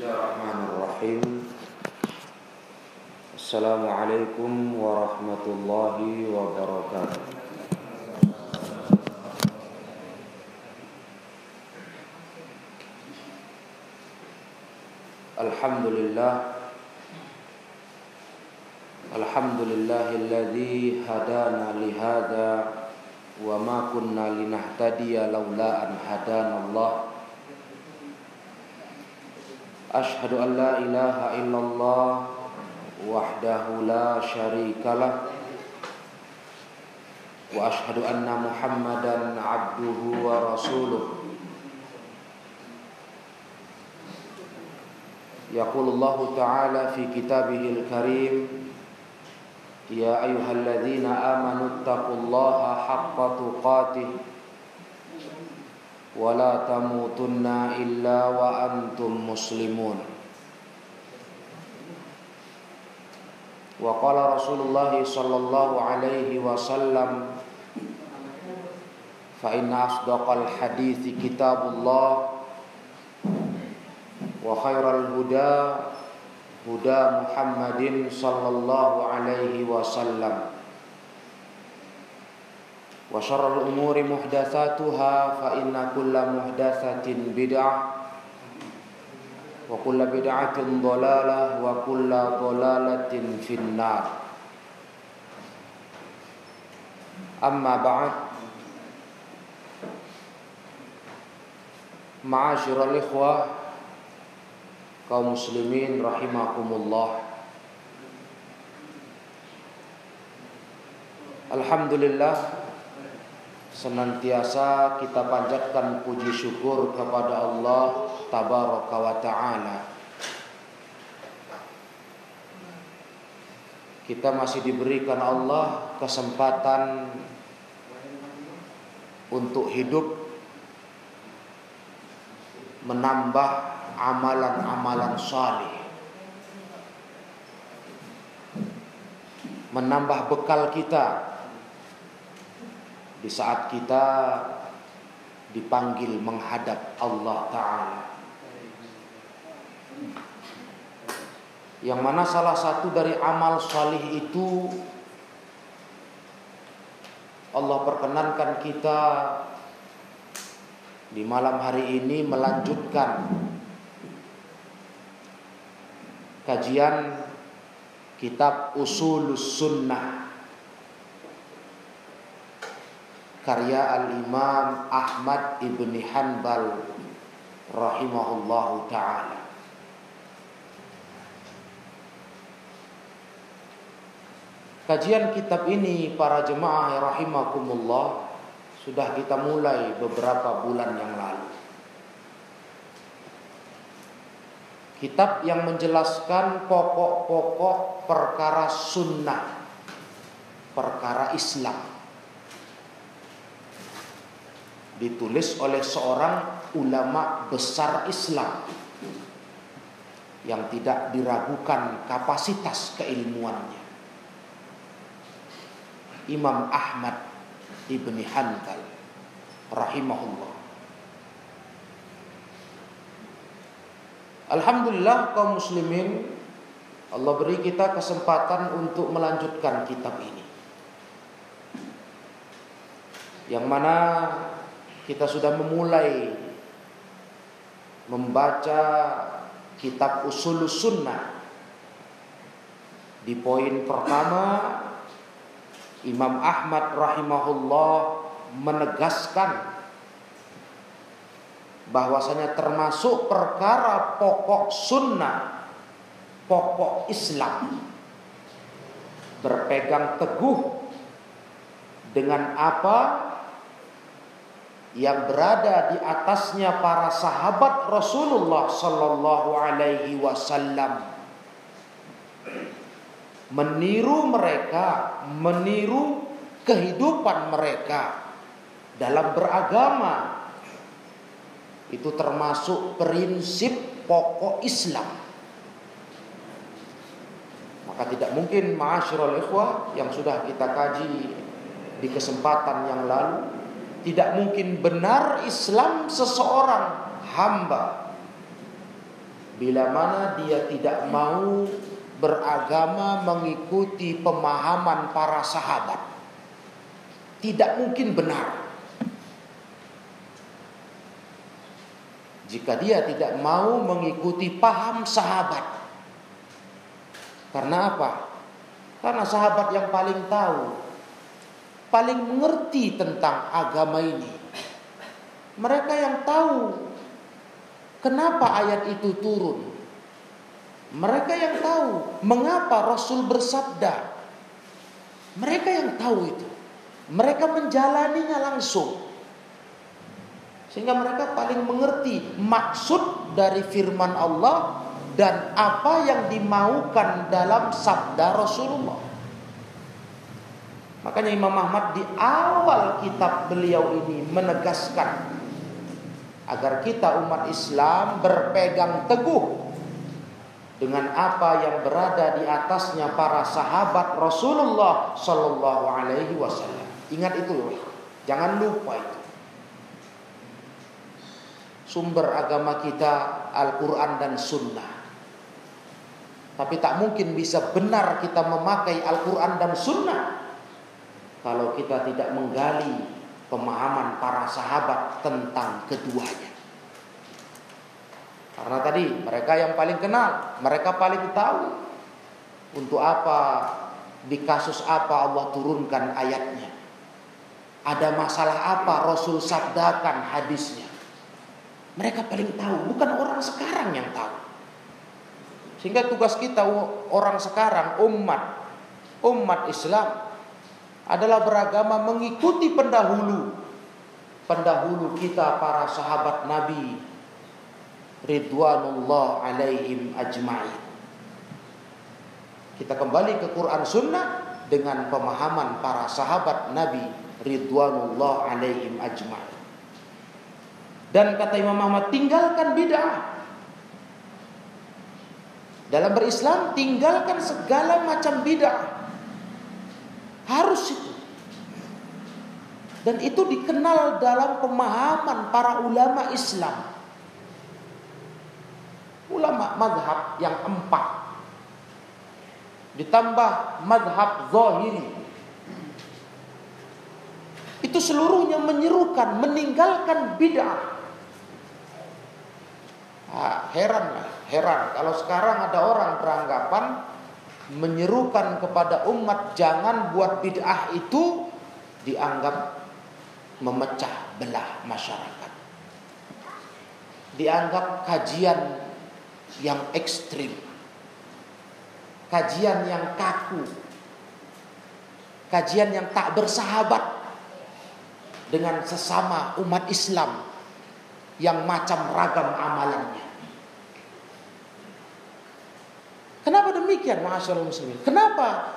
Bismillahirrahmanirrahim. Assalamualaikum warahmatullahi wabarakatuh. Alhamdulillah. Alhamdulillahilladzi hadana lihada wa ma kunna linahtadiya laula an hadana Allah أشهد أن لا إله إلا الله وحده لا شريك له وأشهد أن محمدا عبده ورسوله يقول الله تعالى في كتابه الكريم يا أيها الذين آمنوا اتقوا الله حق تقاته ولا تموتن إلا وأنتم مسلمون وقال رسول الله صلى الله عليه وسلم فإن أصدق الحديث كتاب الله وخير الهدى هدى محمد صلى الله عليه وسلم وشر الأمور محدثاتها فإن كل محدثة بدعة وكل بدعة ضلالة وكل ضلالة في النار أما بعد معاشر الإخوة kaum muslimin rahimakumullah Alhamdulillah senantiasa kita panjatkan puji syukur kepada Allah tabaraka wa taala. Kita masih diberikan Allah kesempatan untuk hidup menambah amalan-amalan saleh. Menambah bekal kita di saat kita dipanggil menghadap Allah Ta'ala. Yang mana salah satu dari amal salih itu Allah perkenankan kita di malam hari ini melanjutkan kajian kitab Usulus Sunnah karya al-Imam Ahmad ibni Hanbal rahimahullahu taala. Kajian kitab ini para jemaah rahimakumullah sudah kita mulai beberapa bulan yang lalu. Kitab yang menjelaskan pokok-pokok perkara sunnah, perkara Islam. Ditulis oleh seorang ulama besar Islam yang tidak diragukan kapasitas keilmuannya. Imam Ahmad ibni Hanbal rahimahullah. Alhamdulillah kaum muslimin Allah beri kita kesempatan untuk melanjutkan kitab ini Yang mana kita sudah memulai Membaca kitab usul sunnah. Di poin pertama Imam Ahmad rahimahullah menegaskan bahwasanya termasuk perkara pokok sunnah, pokok Islam berpegang teguh dengan apa yang berada di atasnya para sahabat Rasulullah sallallahu alaihi wasallam meniru mereka, meniru kehidupan mereka dalam beragama itu termasuk prinsip pokok Islam. Maka tidak mungkin ma'asyiral ikhwah yang sudah kita kaji di kesempatan yang lalu tidak mungkin benar Islam seseorang hamba bila mana dia tidak mau beragama mengikuti pemahaman para sahabat. Tidak mungkin benar. Jika dia tidak mau mengikuti paham sahabat. Karena apa? Karena sahabat yang paling tahu, paling mengerti tentang agama ini. Mereka yang tahu kenapa ayat itu turun. Mereka yang tahu mengapa Rasul bersabda. Mereka yang tahu itu. Mereka menjalaninya langsung. Sehingga mereka paling mengerti maksud dari firman Allah dan apa yang dimaukan dalam sabda Rasulullah. Makanya Imam Ahmad di awal kitab beliau ini menegaskan agar kita umat Islam berpegang teguh dengan apa yang berada di atasnya para sahabat Rasulullah Shallallahu Alaihi Wasallam. Ingat itu, jangan lupa itu sumber agama kita Al-Quran dan Sunnah. Tapi tak mungkin bisa benar kita memakai Al-Quran dan Sunnah kalau kita tidak menggali pemahaman para sahabat tentang keduanya. Karena tadi mereka yang paling kenal, mereka paling tahu untuk apa di kasus apa Allah turunkan ayatnya. Ada masalah apa Rasul sabdakan hadisnya. Mereka paling tahu, bukan orang sekarang yang tahu. Sehingga tugas kita orang sekarang, umat, umat Islam adalah beragama mengikuti pendahulu. Pendahulu kita para sahabat Nabi Ridwanullah alaihim ajma'in. Kita kembali ke Quran Sunnah dengan pemahaman para sahabat Nabi Ridwanullah alaihim ajma'in. Dan kata Imam Ahmad, tinggalkan bid'ah. Dalam berislam, tinggalkan segala macam bid'ah. Harus itu. Dan itu dikenal dalam pemahaman para ulama Islam. Ulama madhab yang empat. Ditambah madhab zahiri itu seluruhnya menyerukan meninggalkan bid'ah Ah, heran lah, heran kalau sekarang ada orang beranggapan menyerukan kepada umat jangan buat bid'ah itu dianggap memecah belah masyarakat. Dianggap kajian yang ekstrim. Kajian yang kaku. Kajian yang tak bersahabat dengan sesama umat Islam yang macam ragam amalannya. Kenapa demikian masyarakat muslimin? Kenapa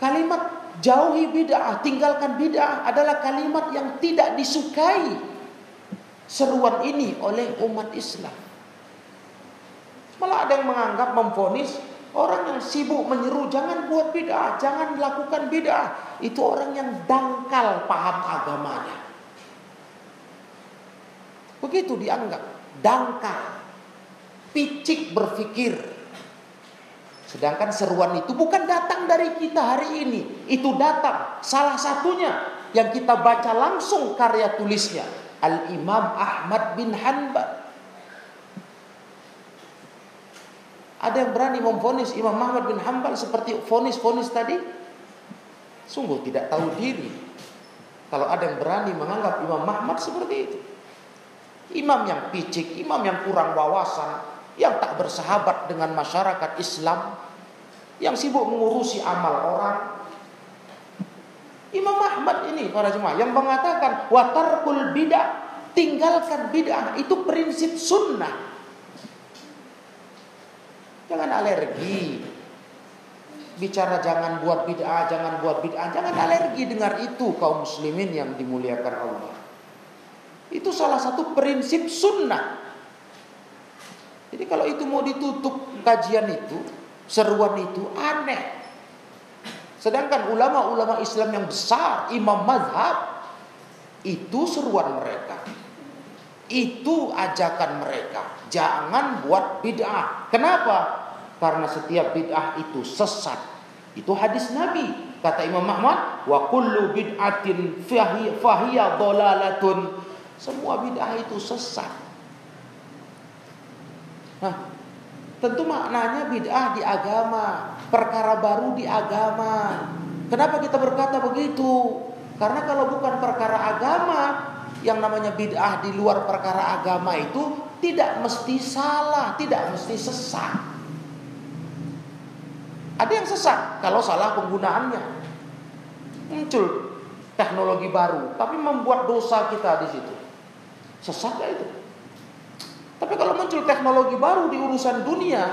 kalimat jauhi bid'ah, tinggalkan bid'ah adalah kalimat yang tidak disukai seruan ini oleh umat Islam. Malah ada yang menganggap memfonis orang yang sibuk menyeru jangan buat bid'ah, jangan lakukan bid'ah. Itu orang yang dangkal paham agamanya. Begitu dianggap dangkal, picik berpikir. Sedangkan seruan itu bukan datang dari kita hari ini, itu datang salah satunya yang kita baca langsung karya tulisnya Al Imam Ahmad bin Hanbal. Ada yang berani memfonis Imam Ahmad bin Hanbal seperti fonis-fonis tadi? Sungguh tidak tahu diri. Kalau ada yang berani menganggap Imam Ahmad seperti itu. Imam yang picik, imam yang kurang wawasan, yang tak bersahabat dengan masyarakat Islam, yang sibuk mengurusi amal orang. Imam Ahmad ini para jemaah yang mengatakan watarkul bidah, tinggalkan bidah itu prinsip sunnah. Jangan alergi. Bicara jangan buat bid'ah, jangan buat bid'ah, jangan alergi dengar itu kaum muslimin yang dimuliakan Allah. Itu salah satu prinsip sunnah. Jadi kalau itu mau ditutup kajian itu, seruan itu aneh. Sedangkan ulama-ulama Islam yang besar, imam madhab, itu seruan mereka. Itu ajakan mereka. Jangan buat bid'ah. Kenapa? Karena setiap bid'ah itu sesat. Itu hadis Nabi. Kata Imam Ahmad, wa kullu bid'atin fahiya dolalatun. Semua bid'ah itu sesat. Nah, tentu maknanya bid'ah di agama, perkara baru di agama. Kenapa kita berkata begitu? Karena kalau bukan perkara agama, yang namanya bid'ah di luar perkara agama itu tidak mesti salah, tidak mesti sesat. Ada yang sesat kalau salah penggunaannya. Muncul teknologi baru, tapi membuat dosa kita di situ. Sesat itu? Tapi kalau muncul teknologi baru di urusan dunia,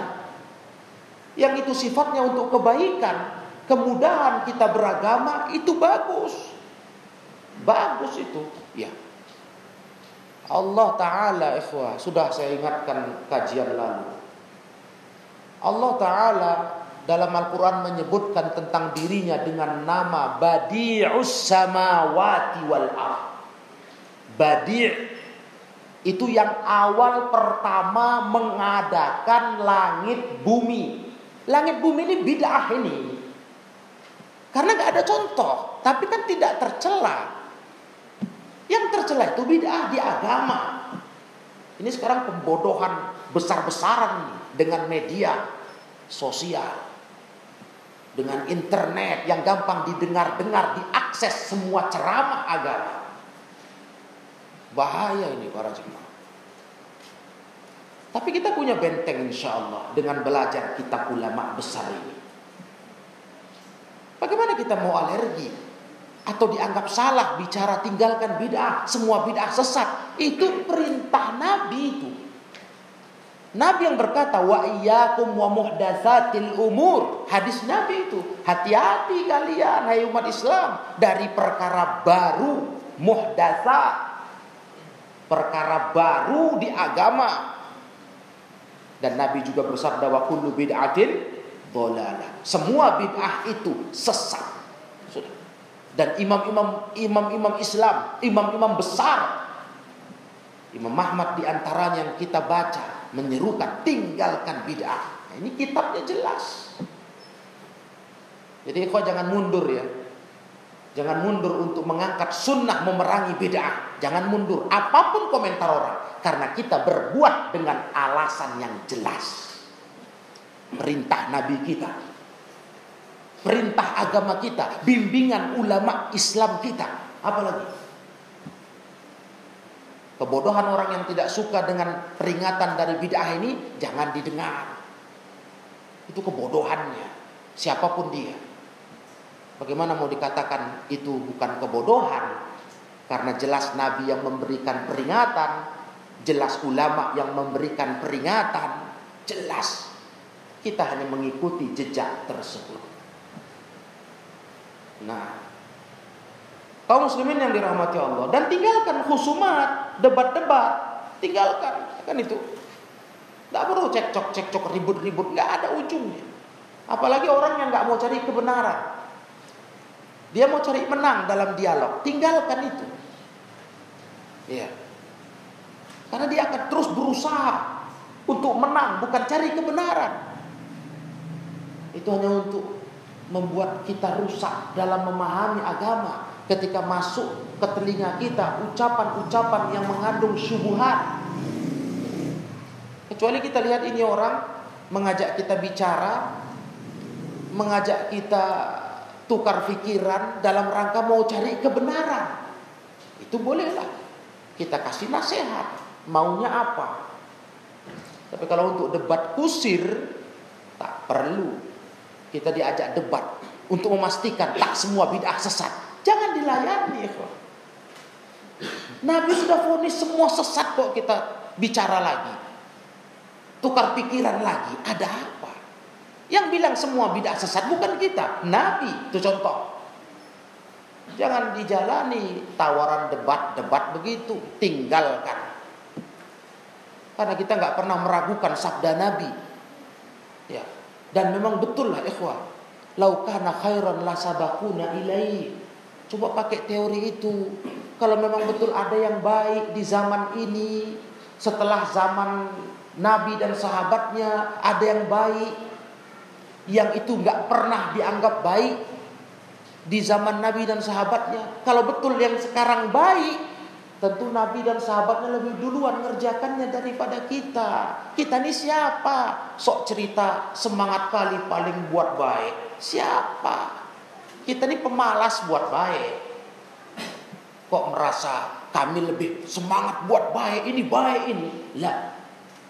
yang itu sifatnya untuk kebaikan, kemudahan kita beragama, itu bagus. Bagus itu, ya. Allah Ta'ala ikhwah Sudah saya ingatkan kajian lalu Allah Ta'ala dalam Al-Quran menyebutkan tentang dirinya dengan nama Badi'us samawati wal ar. Badi' itu yang awal pertama mengadakan langit bumi. Langit bumi ini bid'ah ini. Karena gak ada contoh, tapi kan tidak tercela yang tercela itu bid'ah di agama. Ini sekarang pembodohan besar-besaran dengan media sosial. Dengan internet yang gampang didengar-dengar, diakses semua ceramah agama. Bahaya ini para jemaah. Tapi kita punya benteng insya Allah dengan belajar kitab ulama besar ini. Bagaimana kita mau alergi atau dianggap salah bicara tinggalkan bid'ah, semua bid'ah sesat. Itu perintah Nabi itu. Nabi yang berkata wa iyyakum wa muhdatsatil umur. Hadis Nabi itu, hati-hati kalian hai umat Islam dari perkara baru, muhdatsat. Perkara baru di agama. Dan Nabi juga bersabda wa kullu bid'atin dhalalah. Semua bid'ah itu sesat. Dan imam-imam imam-imam Islam, imam-imam besar. Imam Ahmad di antaranya yang kita baca menyerukan tinggalkan bid'ah. Nah, ini kitabnya jelas. Jadi kau jangan mundur ya. Jangan mundur untuk mengangkat sunnah memerangi bid'ah. Jangan mundur apa pun komentar orang. Karena kita berbuat dengan alasan yang jelas. Perintah Nabi kita perintah agama kita, bimbingan ulama Islam kita. Apalagi kebodohan orang yang tidak suka dengan peringatan dari bid'ah ini jangan didengar. Itu kebodohannya, siapa pun dia. Bagaimana mau dikatakan itu bukan kebodohan? Karena jelas Nabi yang memberikan peringatan, jelas ulama yang memberikan peringatan, jelas kita hanya mengikuti jejak tersebut. Nah, kaum muslimin yang dirahmati Allah dan tinggalkan khusumat, debat-debat, tinggalkan kan itu. Tidak perlu cekcok cekcok ribut-ribut, nggak ada ujungnya. Apalagi orang yang nggak mau cari kebenaran, dia mau cari menang dalam dialog, tinggalkan itu. Iya. Karena dia akan terus berusaha untuk menang, bukan cari kebenaran. Itu hanya untuk membuat kita rusak dalam memahami agama ketika masuk ke telinga kita ucapan-ucapan yang mengandung syubhat. Kecuali kita lihat ini orang mengajak kita bicara, mengajak kita tukar pikiran dalam rangka mau cari kebenaran. Itu bolehlah. Kita kasih nasihat, maunya apa. Tapi kalau untuk debat kusir tak perlu kita diajak debat untuk memastikan tak semua bid'ah sesat. Jangan dilayani, ya. Nabi sudah fonis semua sesat kok kita bicara lagi. Tukar pikiran lagi. Ada apa? Yang bilang semua bid'ah sesat bukan kita, Nabi. Itu contoh. Jangan dijalani tawaran debat-debat begitu, tinggalkan. Karena kita nggak pernah meragukan sabda Nabi. Ya, dan memang betul lah ikhwah. Laukana khairan la sabakuna ilai. Coba pakai teori itu. Kalau memang betul ada yang baik di zaman ini, setelah zaman Nabi dan sahabatnya ada yang baik, yang itu nggak pernah dianggap baik di zaman Nabi dan sahabatnya. Kalau betul yang sekarang baik, tentu Nabi dan sahabatnya lebih duluan ngerjakannya daripada kita. Kita ini siapa? Sok cerita semangat kali paling buat baik. Siapa? Kita ini pemalas buat baik. Kok merasa kami lebih semangat buat baik ini baik ini? Lah,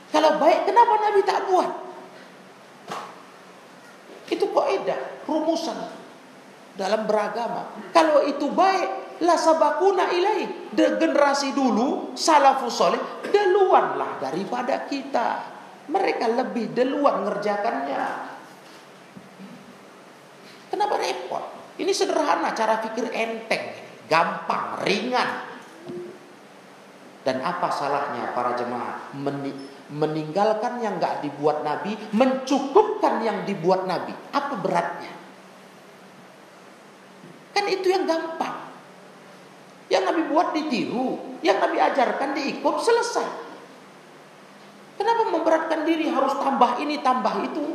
kalau baik kenapa Nabi tak buat? Itu kok edah, rumusan dalam beragama. Kalau itu baik, la sabakuna ilai. De generasi dulu, salafus soleh, deluanlah daripada kita. Mereka lebih deluan ngerjakannya. Kenapa repot? Ini sederhana cara pikir enteng, gampang, ringan. Dan apa salahnya para jemaah meninggalkan yang nggak dibuat Nabi, mencukupkan yang dibuat Nabi? Apa beratnya? Kan itu yang gampang. Yang Nabi buat ditiru, yang Nabi ajarkan diikut, selesai. Kenapa memberatkan diri harus tambah ini, tambah itu?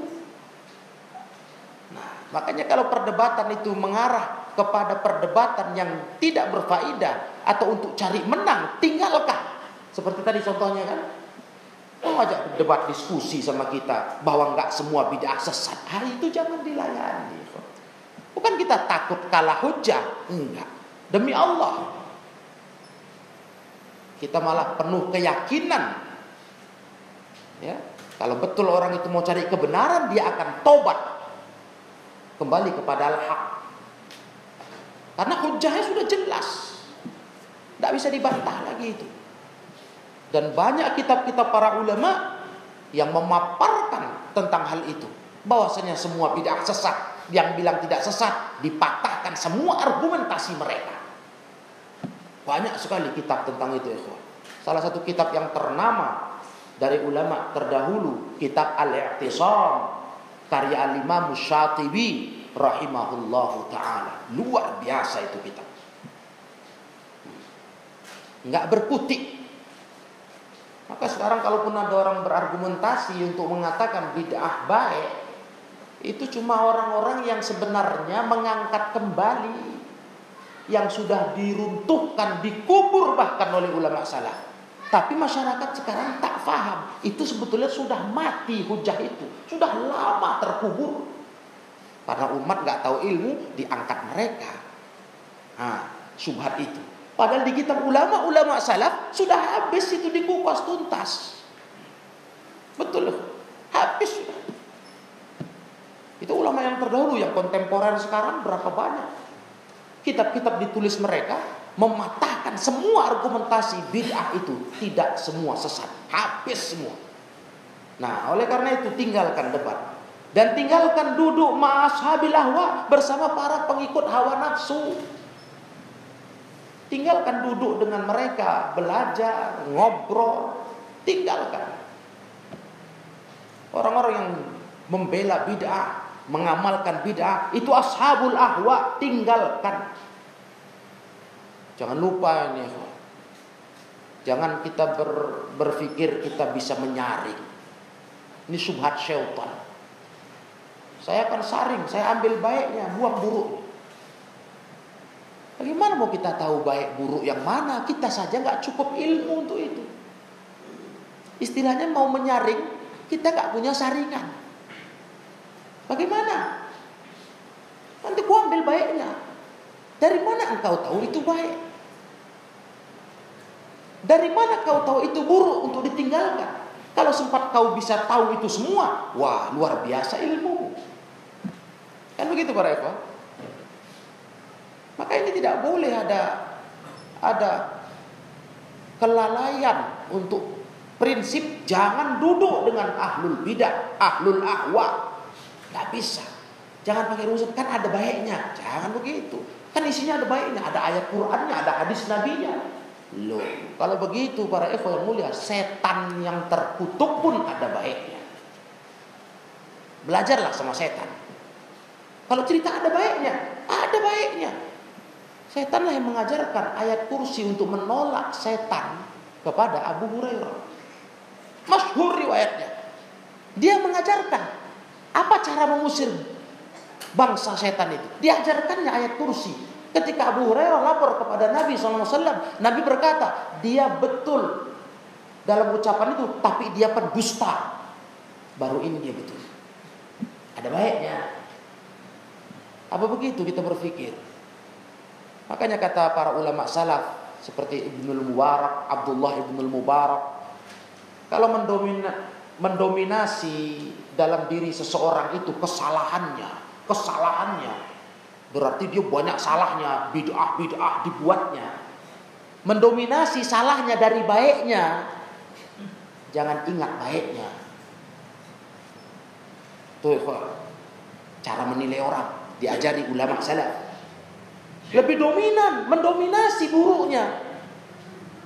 Makanya kalau perdebatan itu mengarah kepada perdebatan yang tidak berfaedah atau untuk cari menang, tinggalkan. Seperti tadi contohnya kan, mau ajak debat diskusi sama kita bahwa nggak semua bid'ah sesat. Hari itu jangan dilayani. Bukan kita takut kalah hujah, enggak. Demi Allah. Kita malah penuh keyakinan. Ya, kalau betul orang itu mau cari kebenaran, dia akan tobat kembali kepada al-haq. Karena hujahnya sudah jelas. Tidak bisa dibantah lagi itu. Dan banyak kitab-kitab para ulama yang memaparkan tentang hal itu. Bahwasanya semua bid'ah sesat. Yang bilang tidak sesat dipatahkan semua argumentasi mereka. Banyak sekali kitab tentang itu ya Salah satu kitab yang ternama dari ulama terdahulu kitab Al-I'tisam karya al-Imam Syatibi rahimahullahu taala. Luar biasa itu kita. Enggak berkutik. Maka sekarang kalaupun ada orang berargumentasi untuk mengatakan bid'ah baik, itu cuma orang-orang yang sebenarnya mengangkat kembali yang sudah diruntuhkan, dikubur bahkan oleh ulama salaf. Tapi masyarakat sekarang tak faham. Itu sebetulnya sudah mati hujah itu. Sudah lama terkubur. Karena umat nggak tahu ilmu, diangkat mereka. Nah, subhat itu. Padahal di kitab ulama, ulama salaf sudah habis itu dikupas tuntas. Betul. Habis sudah. Itu ulama yang terdahulu, yang kontemporer sekarang berapa banyak. Kitab-kitab ditulis mereka mematahkan semua argumentasi bid'ah itu tidak semua sesat habis semua nah oleh karena itu tinggalkan debat dan tinggalkan duduk ma'ashabil ahwa bersama para pengikut hawa nafsu tinggalkan duduk dengan mereka belajar ngobrol tinggalkan orang-orang yang membela bid'ah mengamalkan bid'ah itu ashabul ahwa tinggalkan Jangan lupa ini. Jangan kita ber, berpikir kita bisa menyaring. Ini subhat syaitan. Saya akan saring, saya ambil baiknya, buang buruk. Bagaimana mau kita tahu baik buruk yang mana? Kita saja nggak cukup ilmu untuk itu. Istilahnya mau menyaring, kita nggak punya saringan. Bagaimana? Nanti gua ambil baiknya. Dari mana engkau tahu itu baik? Dari mana kau tahu itu buruk untuk ditinggalkan? Kalau sempat kau bisa tahu itu semua, wah luar biasa ilmu. Kan begitu para Eko? Maka ini tidak boleh ada ada kelalaian untuk prinsip jangan duduk dengan ahlul bidah, ahlul ahwa. Tidak bisa. Jangan pakai rumus kan ada baiknya. Jangan begitu. Kan isinya ada baiknya, ada ayat Qur'annya, ada hadis nabinya. Loh, kalau begitu para ikhwan yang mulia, setan yang terkutuk pun ada baiknya. Belajarlah sama setan. Kalau cerita ada baiknya, ada baiknya. Setanlah yang mengajarkan ayat kursi untuk menolak setan kepada Abu Hurairah. Masyhur riwayatnya. Dia mengajarkan apa cara mengusir bangsa setan itu. Diajarkannya ayat kursi. Ketika Abu Hurairah lapor kepada Nabi SAW, Nabi berkata, dia betul dalam ucapan itu, tapi dia pendusta. Baru ini dia betul. Ada baiknya. Apa begitu kita berpikir? Makanya kata para ulama salaf seperti Ibnul Mubarak, Abdullah Ibnul Mubarak, kalau mendomina, mendominasi dalam diri seseorang itu kesalahannya, kesalahannya berarti dia banyak salahnya, bid'ah bid'ah dibuatnya. Mendominasi salahnya dari baiknya, jangan ingat baiknya. Tuh, cara menilai orang diajari ulama salaf. Lebih dominan, mendominasi buruknya.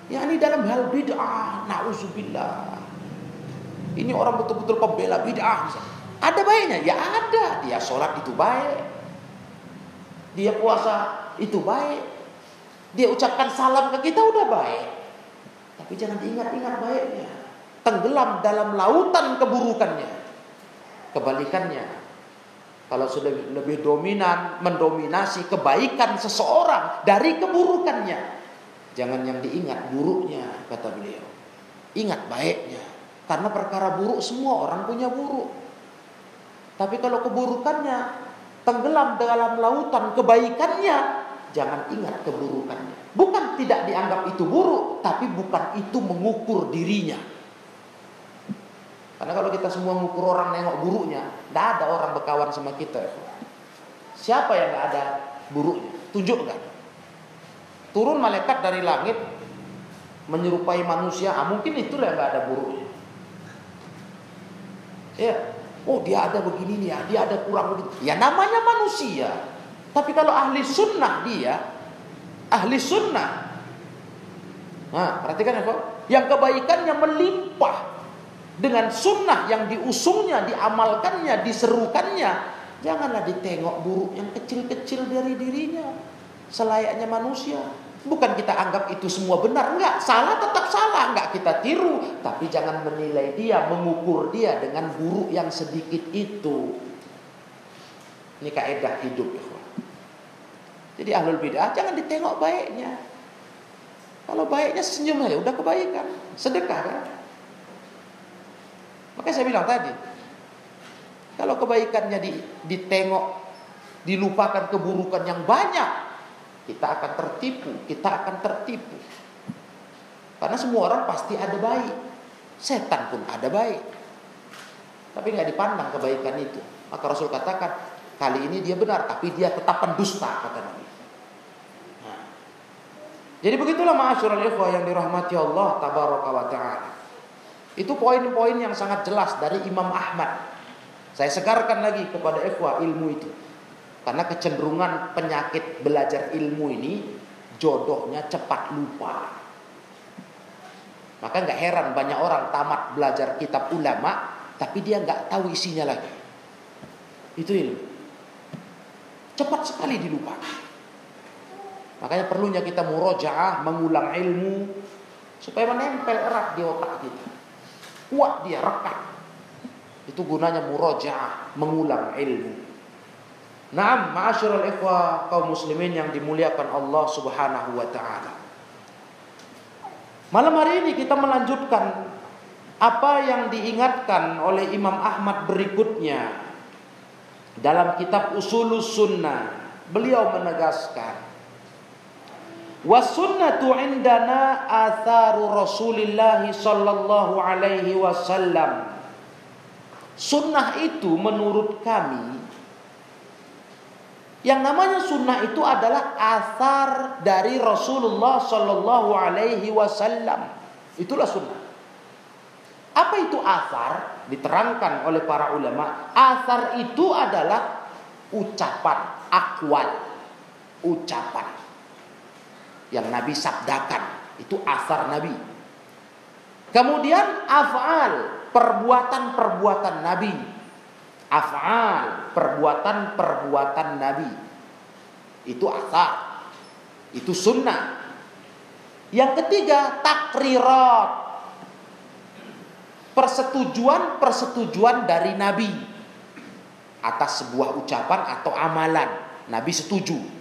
Ya ini dalam hal bid'ah, na'udzubillah. Ini orang betul-betul pembela bid'ah. Ada baiknya? Ya ada. Dia sholat itu baik. Dia puasa itu baik. Dia ucapkan salam ke kita udah baik. Tapi jangan diingat-ingat baiknya. Tenggelam dalam lautan keburukannya. Kebalikannya, kalau sudah lebih dominan, mendominasi kebaikan seseorang dari keburukannya. Jangan yang diingat buruknya, kata beliau. Ingat baiknya. Karena perkara buruk semua orang punya buruk. Tapi kalau keburukannya tenggelam dalam lautan kebaikannya, jangan ingat keburukannya. Bukan tidak dianggap itu buruk, tapi bukan itu mengukur dirinya. Karena kalau kita semua mengukur orang nengok buruknya, tidak ada orang berkawan sama kita. Siapa yang nggak ada buruknya? Tunjukkan. Turun malaikat dari langit menyerupai manusia, ah, mungkin itulah yang nggak ada buruknya. Ya, oh dia ada begini nih ya, dia ada kurang begitu. Ya namanya manusia. Tapi kalau ahli sunnah dia, ahli sunnah. Nah, perhatikan ya Pak. Yang kebaikannya melimpah dengan sunnah yang diusungnya, diamalkannya, diserukannya, janganlah ditengok buruk yang kecil-kecil dari dirinya. Selayaknya manusia. Bukan kita anggap itu semua benar, enggak. Salah tetap salah, enggak kita tiru, tapi jangan menilai dia, mengukur dia dengan buruk yang sedikit itu. Ini kaidah hidup. Jadi ahlul bid'ah jangan ditengok baiknya. Kalau baiknya senyum aja udah kebaikan, sedekah kan? Makanya saya bilang tadi, kalau kebaikannya ditengok, dilupakan keburukan yang banyak, kita akan tertipu, kita akan tertipu. Karena semua orang pasti ada baik, setan pun ada baik. Tapi nggak dipandang kebaikan itu. Maka Rasul katakan, kali ini dia benar, tapi dia tetap pendusta kata Nabi. Nah. Jadi begitulah ma'asyiral ikhwah yang dirahmati Allah tabaraka wa taala. Itu poin-poin yang sangat jelas dari Imam Ahmad. Saya segarkan lagi kepada ikhwah ilmu itu. Karena kecenderungan penyakit belajar ilmu ini jodohnya cepat lupa. Maka nggak heran banyak orang tamat belajar kitab ulama tapi dia nggak tahu isinya lagi. Itu ilmu. Cepat sekali dilupakan. Makanya perlunya kita murojaah, mengulang ilmu supaya menempel erat di otak kita. Kuat dia, rekat. Itu gunanya murojaah, mengulang ilmu. Naam, ma'asyiral ikhwah kaum muslimin yang dimuliakan Allah Subhanahu wa taala. Malam hari ini kita melanjutkan apa yang diingatkan oleh Imam Ahmad berikutnya dalam kitab Usulus Sunnah. Beliau menegaskan Indana atharu Rasulillah sallallahu alaihi wasallam. Sunnah itu menurut kami yang namanya sunnah itu adalah asar dari Rasulullah sallallahu alaihi wasallam. Itulah sunnah. Apa itu asar? Diterangkan oleh para ulama. Asar itu adalah ucapan, akwal. Ucapan yang Nabi sabdakan. Itu asar Nabi. Kemudian af'al, perbuatan-perbuatan Nabi. Af'al, perbuatan-perbuatan Nabi. Itu asar. Itu sunnah. Yang ketiga, takrirat. Persetujuan-persetujuan dari Nabi atas sebuah ucapan atau amalan. Nabi setuju.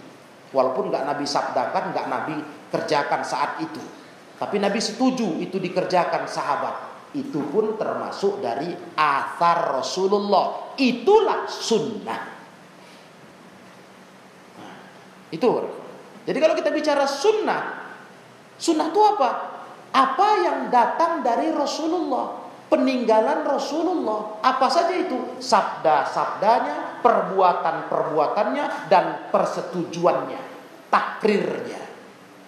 Walaupun nggak Nabi sabdakan, nggak Nabi kerjakan saat itu. Tapi Nabi setuju itu dikerjakan sahabat. Itu pun termasuk dari athar Rasulullah. Itulah sunnah. Nah, itu. Jadi kalau kita bicara sunnah, sunnah itu apa? Apa yang datang dari Rasulullah peninggalan Rasulullah. Apa saja itu? Sabda-sabdanya, perbuatan-perbuatannya, dan persetujuannya, takrirnya.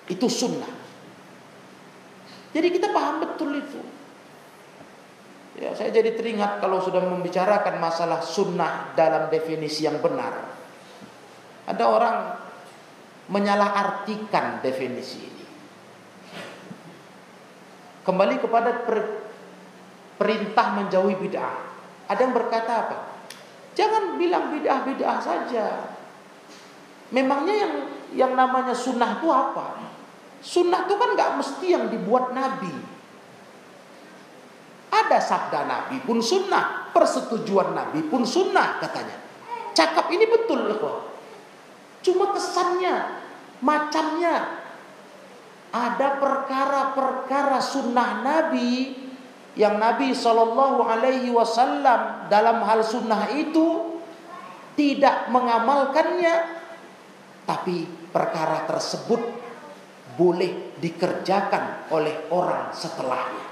Itu sunnah. Jadi kita paham betul itu. Ya, saya jadi teringat kalau sudah membicarakan masalah sunnah dalam definisi yang benar. Ada orang menyalahartikan definisi ini. Kembali kepada perintah menjauhi bid'ah. Ada yang berkata apa? Jangan bilang bid'ah-bid'ah saja. Memangnya yang yang namanya sunnah itu apa? Sunnah itu kan nggak mesti yang dibuat Nabi. Ada sabda Nabi pun sunnah, persetujuan Nabi pun sunnah katanya. Cakap ini betul loh. Cuma kesannya, macamnya ada perkara-perkara sunnah Nabi yang Nabi Shallallahu Alaihi Wasallam dalam hal sunnah itu tidak mengamalkannya, tapi perkara tersebut boleh dikerjakan oleh orang setelahnya.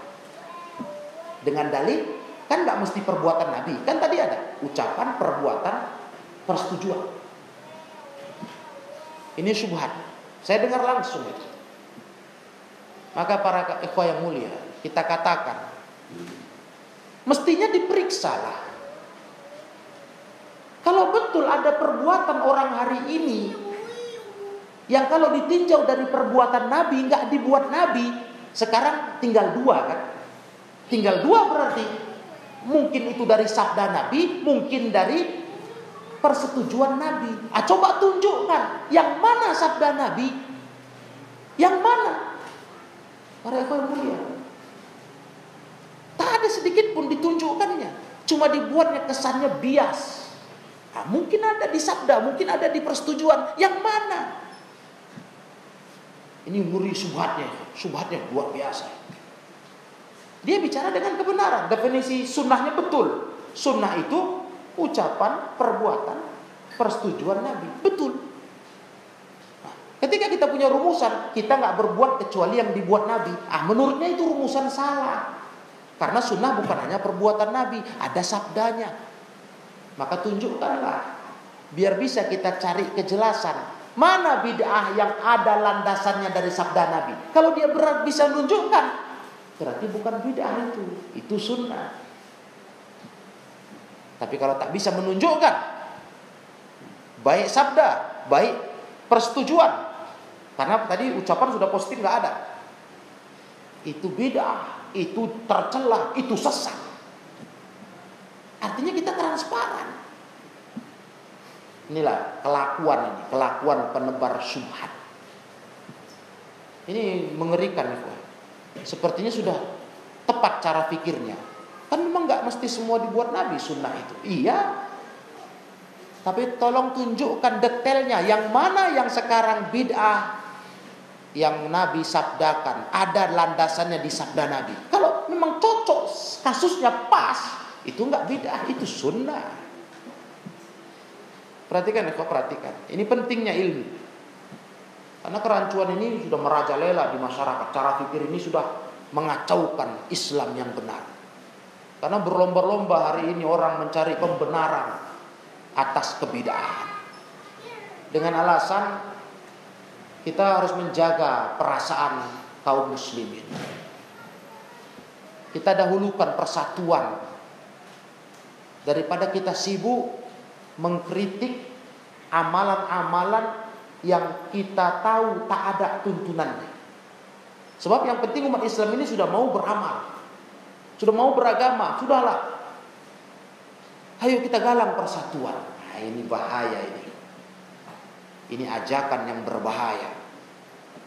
Dengan dalil kan nggak mesti perbuatan Nabi, kan tadi ada ucapan, perbuatan, persetujuan. Ini subhat. Saya dengar langsung itu. Maka para ikhwah yang mulia, kita katakan Mestinya diperiksa lah. Kalau betul ada perbuatan orang hari ini yang kalau ditinjau dari perbuatan Nabi nggak dibuat Nabi, sekarang tinggal dua kan? Tinggal dua berarti mungkin itu dari sabda Nabi, mungkin dari persetujuan Nabi. Ah, coba tunjukkan yang mana sabda Nabi, yang mana? Para yang mulia, Tak ada sedikit pun ditunjukkannya. Cuma dibuatnya kesannya bias. Nah, mungkin ada di sabda, mungkin ada di persetujuan. Yang mana? Ini nguri subhatnya. Subhatnya luar biasa. Dia bicara dengan kebenaran. Definisi sunnahnya betul. Sunnah itu ucapan, perbuatan, persetujuan Nabi. Betul. Nah, ketika kita punya rumusan, kita nggak berbuat kecuali yang dibuat Nabi. Ah, menurutnya itu rumusan salah. Karena sunnah bukan hanya perbuatan Nabi, ada sabdanya. Maka tunjukkanlah. Biar bisa kita cari kejelasan. Mana bid'ah yang ada landasannya dari sabda Nabi. Kalau dia berat bisa menunjukkan. Berarti bukan bid'ah itu. Itu sunnah. Tapi kalau tak bisa menunjukkan. Baik sabda, baik persetujuan. Karena tadi ucapan sudah positif nggak ada. Itu bid'ah itu tercelah, itu sesat. Artinya kita transparan. Inilah kelakuan ini, kelakuan penebar syubhat. Ini mengerikan nih, Sepertinya sudah tepat cara pikirnya. Kan memang nggak mesti semua dibuat Nabi sunnah itu. Iya. Tapi tolong tunjukkan detailnya. Yang mana yang sekarang bid'ah, yang Nabi sabdakan, ada landasannya di sabda Nabi. Kalau memang cocok kasusnya pas, itu enggak bid'ah, itu sunnah. Perhatikan ya, perhatikan. Ini pentingnya ilmu. Karena kerancuan ini sudah merajalela di masyarakat. Cara pikir ini sudah mengacaukan Islam yang benar. Karena berlomba-lomba hari ini orang mencari pembenaran atas kebidahan. Dengan alasan kita harus menjaga perasaan kaum muslimin. Kita dahulukan persatuan daripada kita sibuk mengkritik amalan-amalan yang kita tahu tak ada tuntunannya. Sebab yang penting umat Islam ini sudah mau beramal. Sudah mau beragama, sudahlah. Ayo kita galang persatuan. Nah, ini bahaya ini. Ini ajakan yang berbahaya.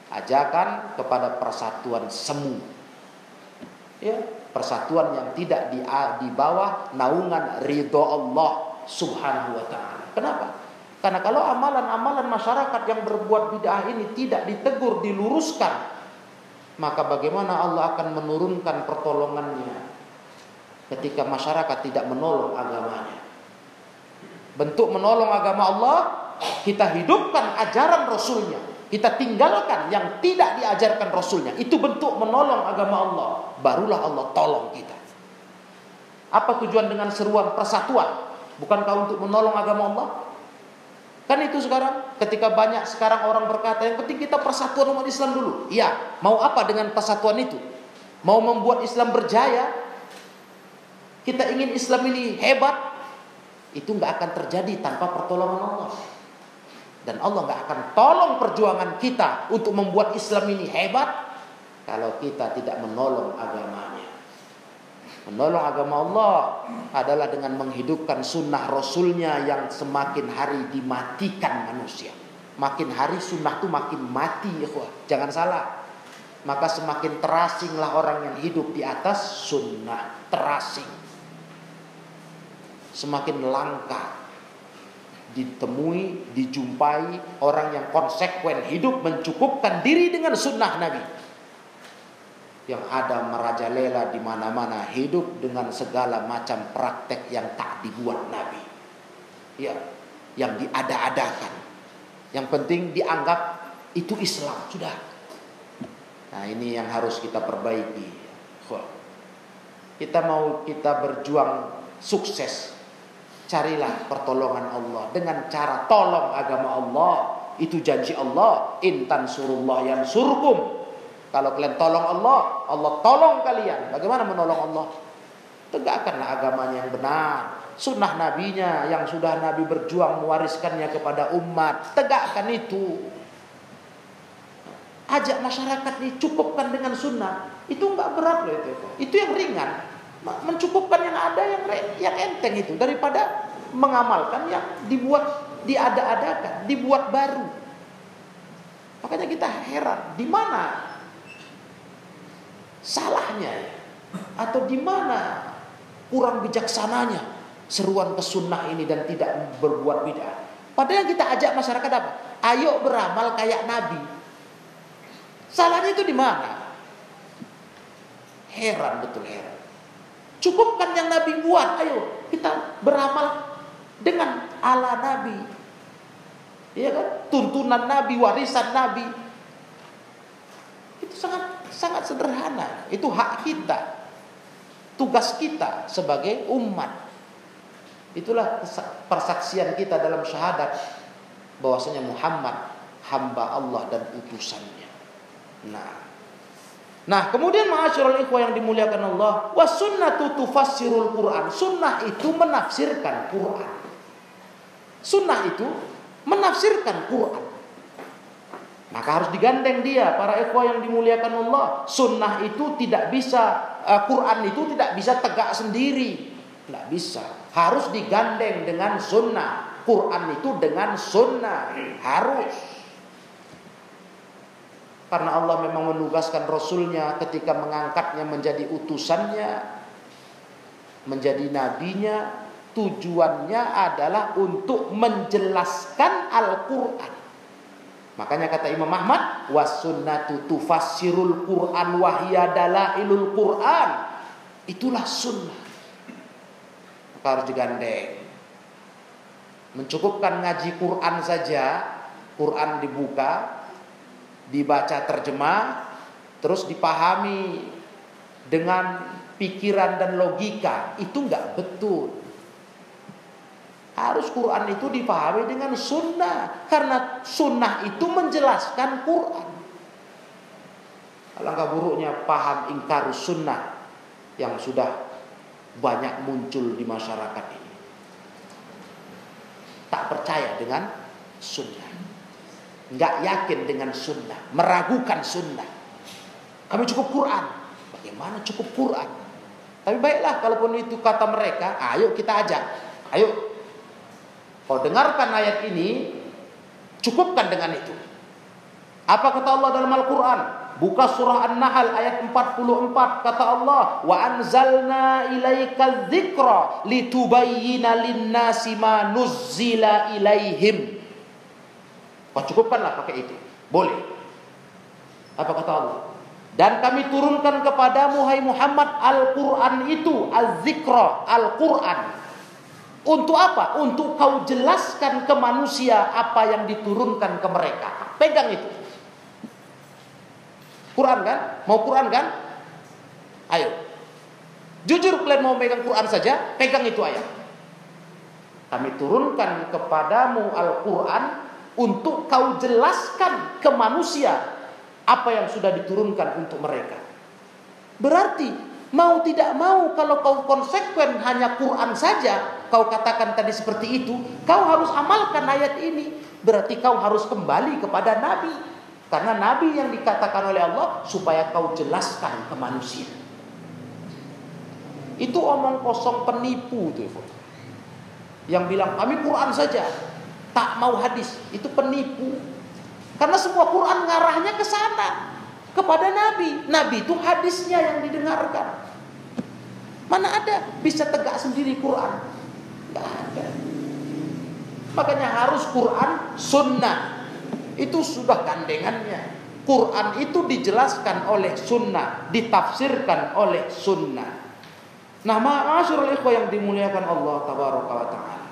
ajakan kepada persatuan semu. Ya, persatuan yang tidak di, di bawah naungan ridho Allah Subhanahu wa taala. Kenapa? Karena kalau amalan-amalan masyarakat yang berbuat bid'ah ini tidak ditegur, diluruskan, maka bagaimana Allah akan menurunkan pertolongannya ketika masyarakat tidak menolong agamanya. Bentuk menolong agama Allah, kita hidupkan ajaran Rasulnya. Kita tinggalkan yang tidak diajarkan Rasulnya. Itu bentuk menolong agama Allah. Barulah Allah tolong kita. Apa tujuan dengan seruan persatuan? Bukankah untuk menolong agama Allah? Kan itu sekarang ketika banyak sekarang orang berkata yang penting kita persatuan umat Islam dulu. Iya, mau apa dengan persatuan itu? Mau membuat Islam berjaya? Kita ingin Islam ini hebat? Itu nggak akan terjadi tanpa pertolongan Allah. Dan Allah nggak akan tolong perjuangan kita untuk membuat Islam ini hebat kalau kita tidak menolong agamanya. Menolong agama Allah adalah dengan menghidupkan sunnah Rasulnya yang semakin hari dimatikan manusia. Makin hari sunnah itu makin mati ya Jangan salah. Maka semakin terasinglah orang yang hidup di atas sunnah. Terasing. Semakin langka ditemui, dijumpai orang yang konsekuen hidup mencukupkan diri dengan sunnah Nabi yang ada merajalela di mana-mana hidup dengan segala macam praktek yang tak dibuat Nabi. Ya, yang diada-adakan. Yang penting dianggap itu Islam sudah. Nah, ini yang harus kita perbaiki. Kita mau kita berjuang sukses. Carilah pertolongan Allah dengan cara tolong agama Allah. Itu janji Allah, intan surullah yang surkum kalau kalian tolong Allah, Allah tolong kalian. Bagaimana menolong Allah? Tegakkanlah agamanya yang benar. Sunnah nabinya yang sudah nabi berjuang mewariskannya kepada umat. Tegakkan itu. Ajak masyarakat ini cukupkan dengan sunnah. Itu enggak berat loh itu. Itu yang ringan. Mencukupkan yang ada yang yang enteng itu daripada mengamalkan yang dibuat diada-adakan, dibuat baru. Makanya kita heran, di mana salahnya atau di mana kurang bijaksananya seruan ke sunnah ini dan tidak berbuat bid'ah. Padahal kita ajak masyarakat apa? Ayo beramal kayak Nabi. Salahnya itu di mana? Heran betul heran. Cukupkan yang Nabi buat. Ayo kita beramal dengan ala Nabi. Iya kan? Tuntunan Nabi, warisan Nabi. Itu sangat Sangat sederhana. Itu hak kita. Tugas kita sebagai umat. Itulah persaksian kita dalam syahadat bahwasanya Muhammad hamba Allah dan utusannya. Nah, Nah, kemudian ma'asyiral ikhwah yang dimuliakan Allah, was sunnatu tufassirul Quran. Sunnah itu menafsirkan Quran. Sunnah itu menafsirkan Quran. Maka harus digandeng dia para ikhwah yang dimuliakan Allah. Sunnah itu tidak bisa uh, Quran itu tidak bisa tegak sendiri. Tidak bisa. Harus digandeng dengan sunnah. Quran itu dengan sunnah. Harus. Karena Allah memang menugaskan Rasulnya ketika mengangkatnya menjadi utusannya. Menjadi nabinya. Tujuannya adalah untuk menjelaskan Al-Quran. Makanya kata Imam Ahmad, was sunnatu tufassirul Quran wahya dalailul Quran. Itulah sunnah. Maka harus digandeng. Mencukupkan ngaji Quran saja, Quran dibuka, dibaca terjemah, terus dipahami dengan pikiran dan logika, itu enggak betul. Harus Quran itu dipahami dengan sunnah. Karena sunnah itu menjelaskan Quran. Alangkah buruknya paham ingkar sunnah yang sudah banyak muncul di masyarakat ini. Tak percaya dengan sunnah. Nggak yakin dengan sunnah. Meragukan sunnah. Kami cukup Quran. Bagaimana cukup Quran? Tapi baiklah kalaupun itu kata mereka, ayo kita ajak. Ayo Kau dengarkan ayat ini, cukupkan dengan itu. Apa kata Allah dalam Al-Quran? Buka surah An-Nahl ayat 44 kata Allah wa anzalna ilaika dzikra litubayyana lin-nasi ma nuzzila ilaihim. Kau cukupkanlah pakai itu. Boleh. Apa kata Allah? Dan kami turunkan kepadamu hai Muhammad Al-Qur'an itu, Az-Zikra, Al-Qur'an. Untuk apa? Untuk kau jelaskan ke manusia apa yang diturunkan ke mereka. Pegang itu. Quran kan? Mau Quran kan? Ayo. Jujur kalian mau pegang Quran saja, pegang itu ayat. Kami turunkan kepadamu Al-Quran untuk kau jelaskan ke manusia apa yang sudah diturunkan untuk mereka. Berarti mau tidak mau kalau kau konsekuen hanya Quran saja, kau katakan tadi seperti itu, kau harus amalkan ayat ini. Berarti kau harus kembali kepada Nabi karena nabi yang dikatakan oleh Allah supaya kau jelaskan ke manusia. Itu omong kosong penipu tuh. Yang bilang kami Quran saja, tak mau hadis, itu penipu. Karena semua Quran ngarahnya ke sana, kepada nabi. Nabi itu hadisnya yang didengarkan. Mana ada bisa tegak sendiri Quran? Tidak ada. Makanya harus Quran sunnah itu sudah gandengannya. Quran itu dijelaskan oleh sunnah, ditafsirkan oleh sunnah. Nah, ma'asyurul ikhwah yang dimuliakan Allah tabaraka wa ta'ala.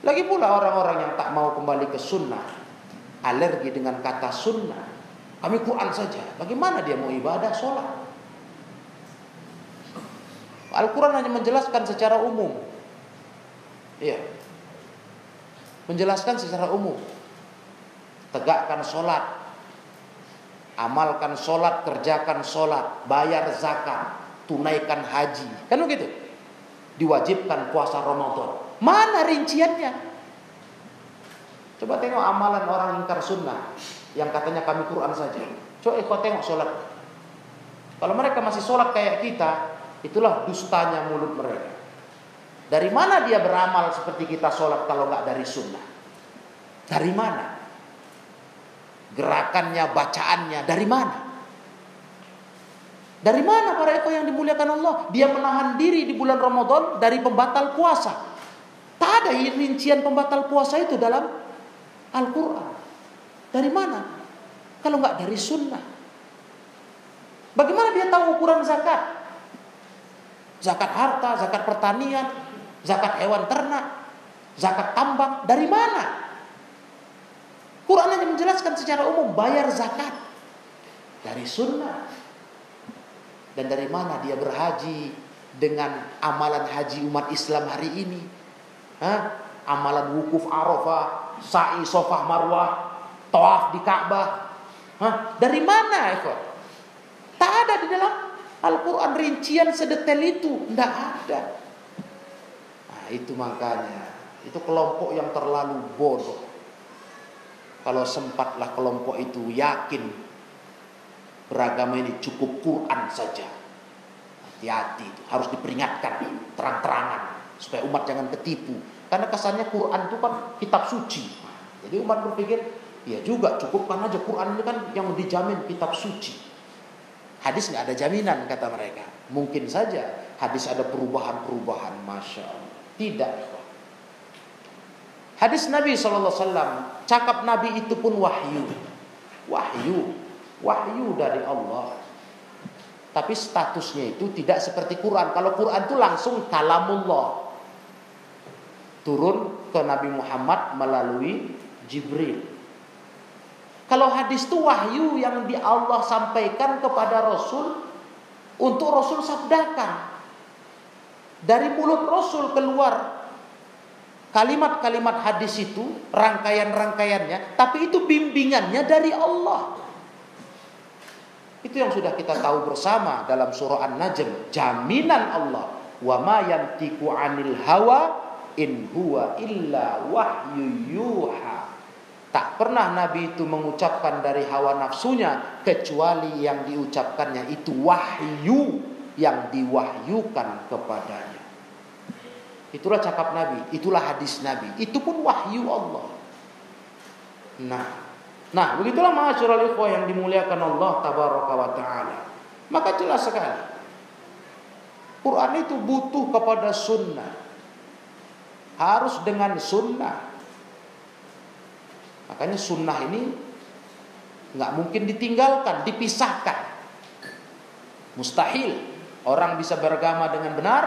Lagi pula orang-orang yang tak mau kembali ke sunnah, alergi dengan kata sunnah. Kami Quran saja. Bagaimana dia mau ibadah, sholat? Al-Quran hanya menjelaskan secara umum. Iya. Menjelaskan secara umum tegakkan sholat, amalkan sholat, kerjakan sholat, bayar zakat, tunaikan haji, kan begitu? Diwajibkan puasa Ramadan. Mana rinciannya? Coba tengok amalan orang ingkar sunnah yang katanya kami Quran saja. Coba kau tengok sholat. Kalau mereka masih sholat kayak kita, itulah dustanya mulut mereka. Dari mana dia beramal seperti kita sholat kalau nggak dari sunnah? Dari mana? Gerakannya, bacaannya dari mana? Dari mana para eko yang dimuliakan Allah? Dia menahan diri di bulan Ramadan dari pembatal puasa. Tak ada rincian pembatal puasa itu dalam Al-Quran. Dari mana? Kalau nggak dari sunnah. Bagaimana dia tahu ukuran zakat? Zakat harta, zakat pertanian, zakat hewan ternak, zakat tambang. Dari mana? Quran hanya menjelaskan secara umum bayar zakat dari sunnah. Dan dari mana dia berhaji dengan amalan haji umat Islam hari ini? Hah? Amalan wukuf Arafah, sa'i sofah marwah, tawaf di Ka'bah. Hah? Dari mana itu? Tak ada di dalam Al-Quran rincian sedetail itu. Tidak ada. Itu makanya. Itu kelompok yang terlalu bodoh. Kalau sempatlah kelompok itu yakin beragama ini cukup Quran saja. Hati-hati harus diperingatkan terang-terangan supaya umat jangan ketipu. Karena kesannya Quran itu kan kitab suci. Jadi umat berpikir, ya juga cukupkan aja Quran itu kan yang dijamin kitab suci. Hadis nggak ada jaminan kata mereka. Mungkin saja hadis ada perubahan-perubahan, masya Allah. Tidak, Hadis Nabi SAW, cakap Nabi itu pun wahyu. Wahyu, wahyu dari Allah. Tapi statusnya itu tidak seperti Quran. Kalau Quran itu langsung kalamullah. Turun ke Nabi Muhammad melalui Jibril. Kalau hadis itu wahyu yang di Allah sampaikan kepada Rasul untuk Rasul sabdakan. Dari mulut Rasul keluar Kalimat-kalimat hadis itu, rangkaian-rangkaiannya, tapi itu bimbingannya dari Allah. Itu yang sudah kita tahu bersama dalam surah An-Najm, jaminan Allah. Wa ma yantiqu 'anil hawa in huwa illa wahyu yuha. Tak pernah Nabi itu mengucapkan dari hawa nafsunya kecuali yang diucapkannya itu wahyu yang diwahyukan kepadanya. Itulah cakap Nabi, itulah hadis Nabi. Itu pun wahyu Allah. Nah, Nah, begitulah ma'asyiral ikhwah yang dimuliakan Allah tabaraka wa taala. Maka jelas sekali. Quran itu butuh kepada sunnah. Harus dengan sunnah. Makanya sunnah ini nggak mungkin ditinggalkan, dipisahkan. Mustahil orang bisa beragama dengan benar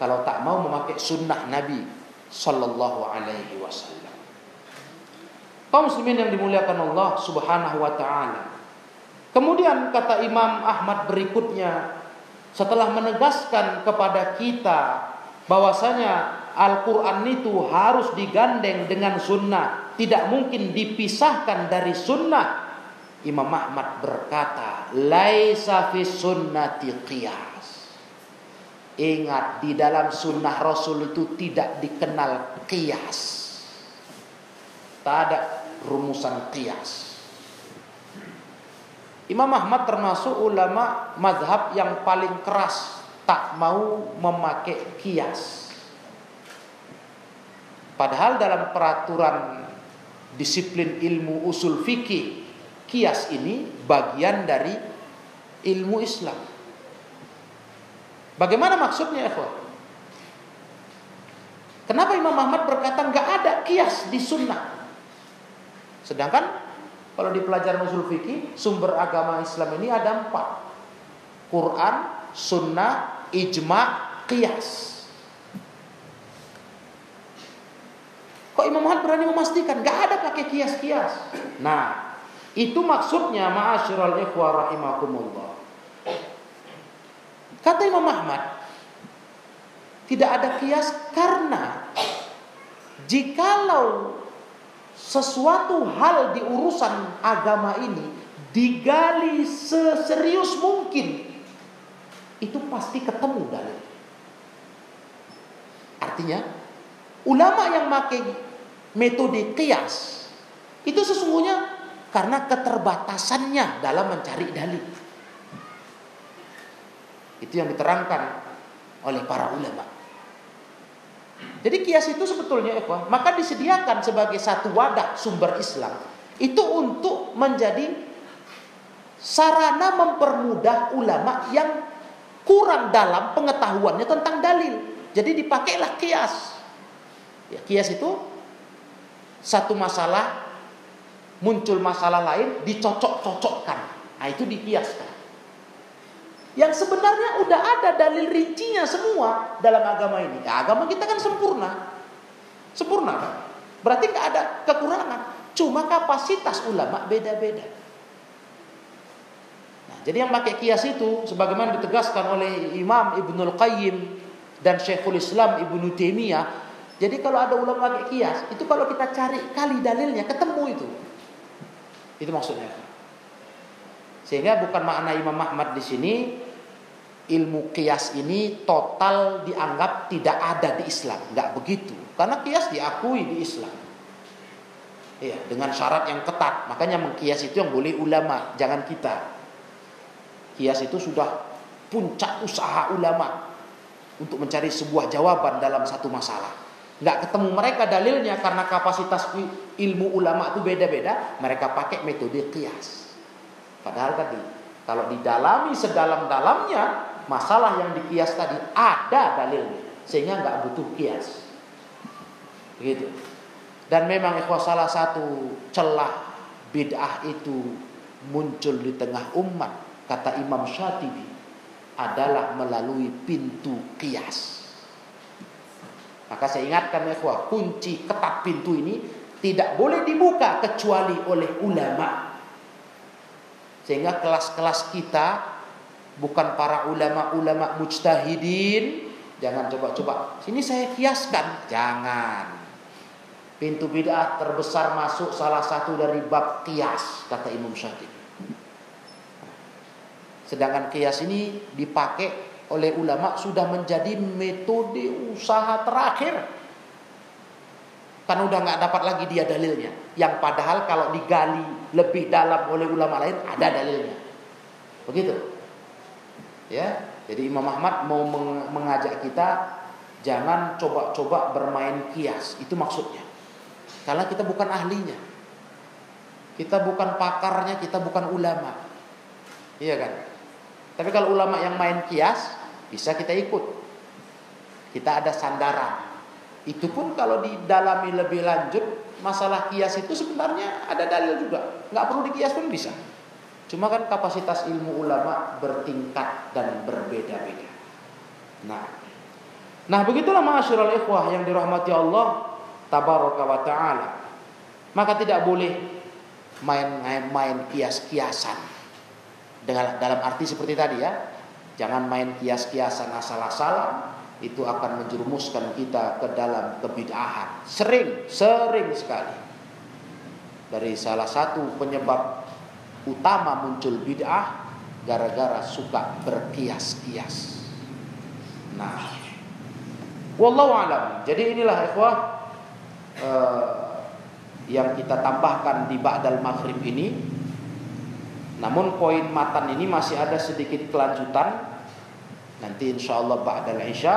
kalau tak mau memakai sunnah Nabi Sallallahu Alaihi Wasallam. Kaum muslimin yang dimuliakan Allah Subhanahu Wa Taala. Kemudian kata Imam Ahmad berikutnya setelah menegaskan kepada kita bahwasanya Al-Quran itu harus digandeng dengan sunnah tidak mungkin dipisahkan dari sunnah Imam Ahmad berkata laisa fi sunnati qiyas ingat di dalam sunnah Rasul itu tidak dikenal qiyas tak ada rumusan qiyas Imam Ahmad termasuk ulama madhab yang paling keras tak mau memakai kias. Padahal dalam peraturan disiplin ilmu usul fikih, kias ini bagian dari ilmu Islam. Bagaimana maksudnya, Ikhwan? Kenapa Imam Ahmad berkata nggak ada kias di sunnah? Sedangkan kalau di pelajaran usul fikih, sumber agama Islam ini ada empat. Quran, sunnah, ijma, qiyas. Kok Imam Ahmad berani memastikan? Gak ada pakai kias-kias. Nah, itu maksudnya ma'asyiral ikhwah rahimakumullah. Kata Imam Ahmad, tidak ada kias karena jikalau sesuatu hal di urusan agama ini digali seserius mungkin itu pasti ketemu dalil. Artinya ulama yang pakai metode kias itu sesungguhnya karena keterbatasannya dalam mencari dalil. Itu yang diterangkan oleh para ulama. Jadi kias itu sebetulnya ikhwan, maka disediakan sebagai satu wadah sumber Islam. Itu untuk menjadi sarana mempermudah ulama yang kurang dalam pengetahuannya tentang dalil. Jadi dipakailah kias. Ya, kias itu satu masalah muncul masalah lain dicocok-cocokkan. Nah, itu dikiaskan. Yang sebenarnya udah ada dalil rincinya semua dalam agama ini. Ya, agama kita kan sempurna. Sempurna kan? Berarti nggak ada kekurangan. Cuma kapasitas ulama beda-beda. Nah, jadi yang pakai kias itu sebagaimana ditegaskan oleh Imam Ibnul Qayyim dan Syekhul Islam Ibnu Taimiyah. Jadi kalau ada ulama pakai kias, itu kalau kita cari kali dalilnya ketemu itu. Itu maksudnya. Sehingga bukan makna Imam Ahmad di sini ilmu kias ini total dianggap tidak ada di Islam. Enggak begitu. Karena kias diakui di Islam. Ya, dengan syarat yang ketat. Makanya mengkias itu yang boleh ulama, jangan kita. Kias itu sudah puncak usaha ulama untuk mencari sebuah jawaban dalam satu masalah. Enggak ketemu mereka dalilnya karena kapasitas ilmu ulama itu beda-beda, mereka pakai metode kias. Padahal tadi kalau didalami sedalam-dalamnya masalah yang dikias tadi ada dalilnya sehingga nggak butuh kias. Begitu. Dan memang ikhwah salah satu celah bid'ah itu muncul di tengah umat kata Imam Syatibi adalah melalui pintu kias. Maka saya ingatkan ikhwah kunci ketat pintu ini tidak boleh dibuka kecuali oleh ulama sehingga kelas-kelas kita bukan para ulama-ulama mujtahidin, jangan coba-coba. Sini saya kiaskan, jangan. Pintu bid'ah terbesar masuk salah satu dari bab kias, kata Imam Syafi'i. Sedangkan kias ini dipakai oleh ulama sudah menjadi metode usaha terakhir karena udah nggak dapat lagi dia dalilnya. Yang padahal kalau digali lebih dalam oleh ulama lain ada dalilnya. Begitu. Ya, jadi Imam Ahmad mau mengajak kita jangan coba-coba bermain kias. Itu maksudnya. Karena kita bukan ahlinya. Kita bukan pakarnya, kita bukan ulama. Iya kan? Tapi kalau ulama yang main kias, bisa kita ikut. Kita ada sandaran. Itu pun kalau didalami lebih lanjut, masalah kias itu sebenarnya ada dalil juga. Nggak perlu dikias pun bisa. Cuma kan kapasitas ilmu ulama bertingkat dan berbeda-beda. Nah, nah begitulah ma'asyiral ikhwah yang dirahmati Allah tabaraka wa taala. Maka tidak boleh main-main kias-kiasan. Dalam arti seperti tadi ya. Jangan main kias-kiasan asal-asalan. Itu akan menjerumuskan kita ke dalam kebid'ahan. Sering, sering sekali. Dari salah satu penyebab utama muncul bid'ah gara-gara suka berkias-kias. Nah, wallahu alam. Jadi inilah ikhwah uh, yang kita tambahkan di ba'dal maghrib ini. Namun poin matan ini masih ada sedikit kelanjutan. Nanti insya Allah ba'dal isya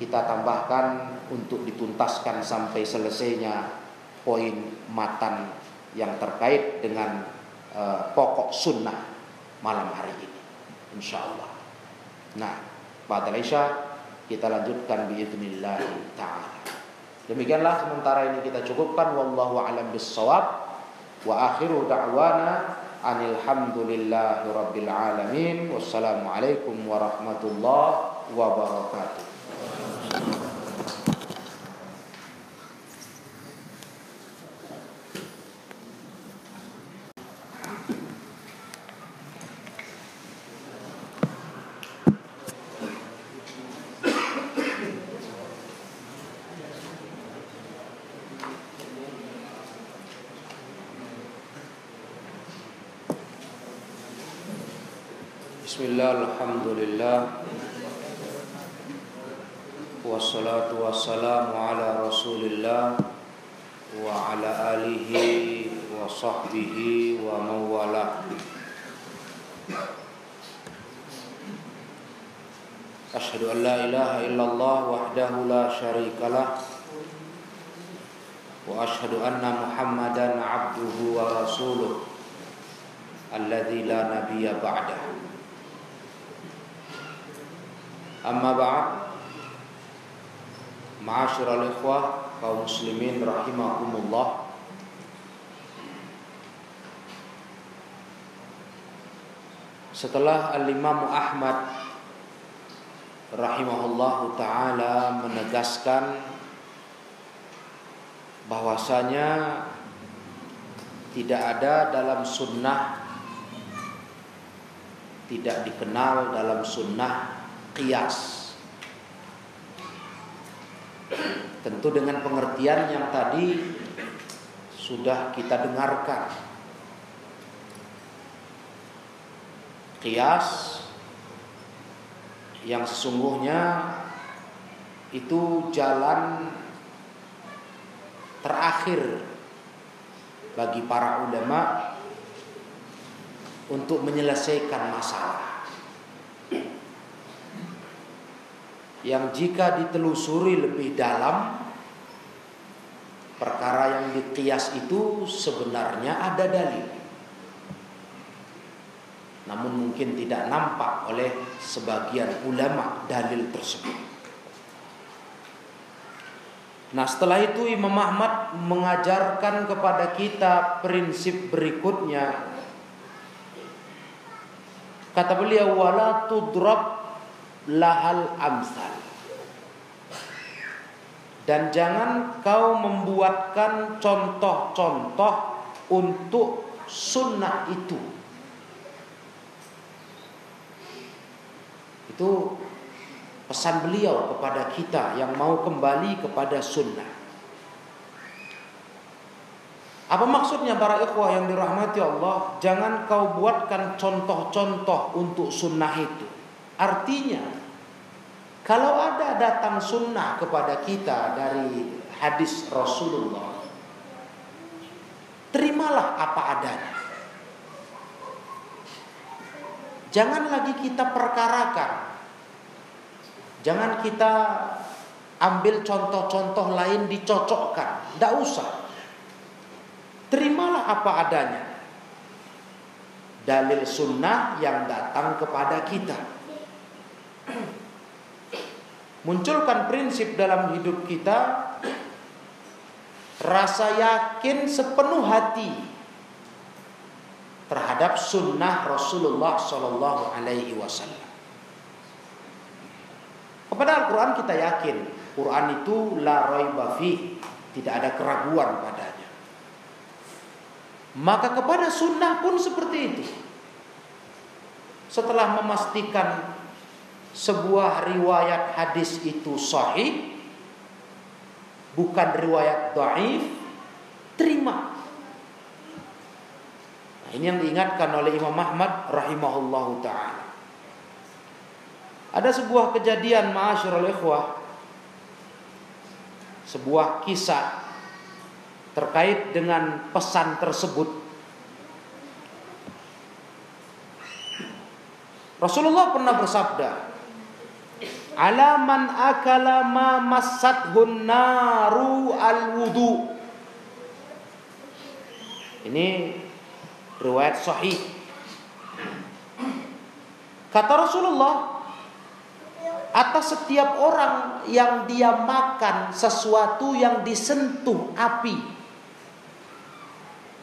kita tambahkan untuk dituntaskan sampai selesainya poin matan yang terkait dengan uh, pokok sunnah malam hari ini. Insya Allah. Nah, ba'dal isya kita lanjutkan biiznillah ta'ala. Demikianlah sementara ini kita cukupkan wallahu alam bissawab wa akhiru da'wana anil hamdulillahi rabbil alamin. Wassalamu alaikum warahmatullahi wabarakatuh Bismillah, Alhamdulillah Wassalatu wassalamu ala rasulillah Wa ala alihi wa sahbihi wa mawala Ashadu an la ilaha illallah wahdahu la syarikalah Wa ashadu anna muhammadan abduhu wa rasuluh Alladhi la nabiya ba'dah Amma ba'd. Ma'asyiral ikhwah kaum muslimin rahimakumullah. Setelah Al-Imam Ahmad rahimahullahu taala menegaskan bahwasanya tidak ada dalam sunnah tidak dikenal dalam sunnah kias. Tentu dengan pengertian yang tadi sudah kita dengarkan. Kias yang sesungguhnya itu jalan terakhir bagi para ulama untuk menyelesaikan masalah. Yang jika ditelusuri lebih dalam perkara yang dikias itu sebenarnya ada dalil. Namun mungkin tidak nampak oleh sebagian ulama dalil tersebut. Nah setelah itu Imam Ahmad mengajarkan kepada kita prinsip berikutnya. Kata beliau wala tudrab lahal amsal. Dan jangan kau membuatkan contoh-contoh untuk sunnah itu. Itu pesan beliau kepada kita yang mau kembali kepada sunnah. Apa maksudnya para ikhwah yang dirahmati Allah? Jangan kau buatkan contoh-contoh untuk sunnah itu. Artinya, kalau ada datang sunnah kepada kita dari hadis Rasulullah, terimalah apa adanya. Jangan lagi kita perkarakan. Jangan kita ambil contoh-contoh lain dicocokkan. Tidak usah. terimalah apa adanya. Dalil sunnah yang datang kepada kita. Munculkan prinsip dalam hidup kita rasa yakin sepenuh hati terhadap sunnah Rasulullah Shallallahu Alaihi Wasallam. Kepada Al-Quran kita yakin Quran itu la raiba tidak ada keraguan padanya. Maka kepada sunnah pun seperti itu. Setelah memastikan sebuah riwayat hadis itu sahih, bukan riwayat dhaif, terima. Nah, ini yang diingatkan oleh Imam Ahmad rahimahullahu taala. Ada sebuah kejadian ma'asyiral ikhwah sebuah kisah terkait dengan pesan tersebut. Rasulullah pernah bersabda, "Alaman akala ma massathun naru al-wudu." Ini riwayat sahih. Kata Rasulullah, atas setiap orang yang dia makan sesuatu yang disentuh api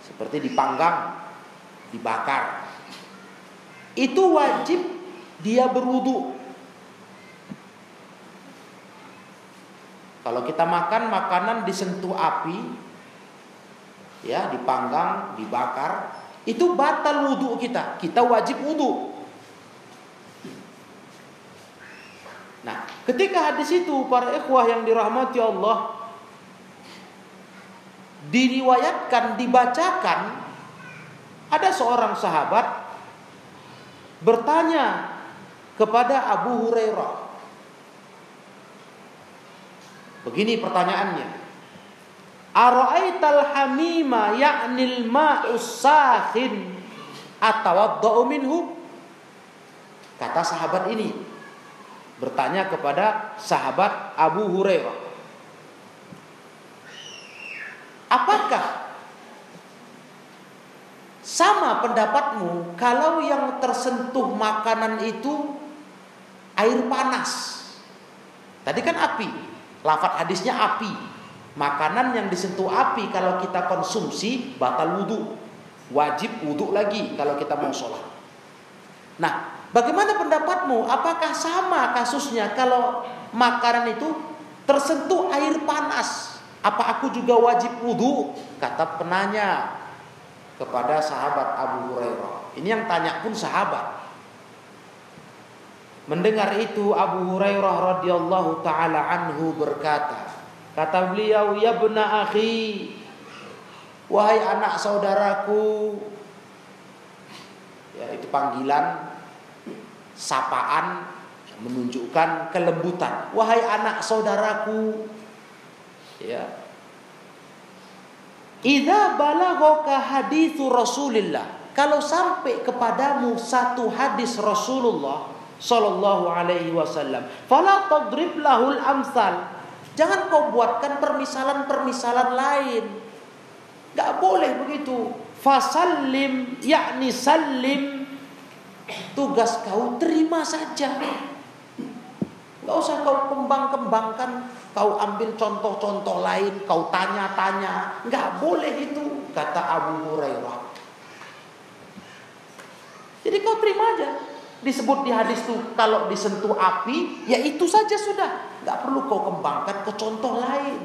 seperti dipanggang, dibakar. Itu wajib dia berwudu. Kalau kita makan makanan disentuh api, ya dipanggang, dibakar, itu batal wudhu kita. Kita wajib wudhu. Nah, ketika hadis itu para ikhwah yang dirahmati Allah diriwayatkan, dibacakan, ada seorang sahabat bertanya kepada Abu Hurairah. Begini pertanyaannya. Ara'aital hamima ya'nil ma'us sakhin atawadda'u minhu? Kata sahabat ini bertanya kepada sahabat Abu Hurairah. Apakah sama pendapatmu kalau yang tersentuh makanan itu air panas? Tadi kan api, lafat hadisnya api. Makanan yang disentuh api kalau kita konsumsi batal wudhu. Wajib wudhu lagi kalau kita mau sholat. Nah, bagaimana pendapatmu? Apakah sama kasusnya kalau makanan itu tersentuh air panas? Apa aku juga wajib wudhu? Kata penanya kepada sahabat Abu Hurairah. Ini yang tanya pun sahabat. Mendengar itu Abu Hurairah radhiyallahu taala anhu berkata, kata beliau, "Ya bena akhi, wahai anak saudaraku." Ya, itu panggilan sapaan menunjukkan kelembutan. Wahai anak saudaraku, Ya. Idza balaghaka haditsu Rasulillah. Kalau sampai kepadamu satu hadis Rasulullah sallallahu alaihi wasallam, fala tadrib lahul amsal. Jangan kau buatkan permisalan-permisalan lain. Gak boleh begitu. Fasallim yakni salim. Tugas kau terima saja. Gak usah kau kembang-kembangkan kau ambil contoh-contoh lain, kau tanya-tanya, nggak boleh itu, kata Abu Hurairah. Jadi kau terima aja. Disebut di hadis itu kalau disentuh api, ya itu saja sudah. Nggak perlu kau kembangkan ke contoh lain.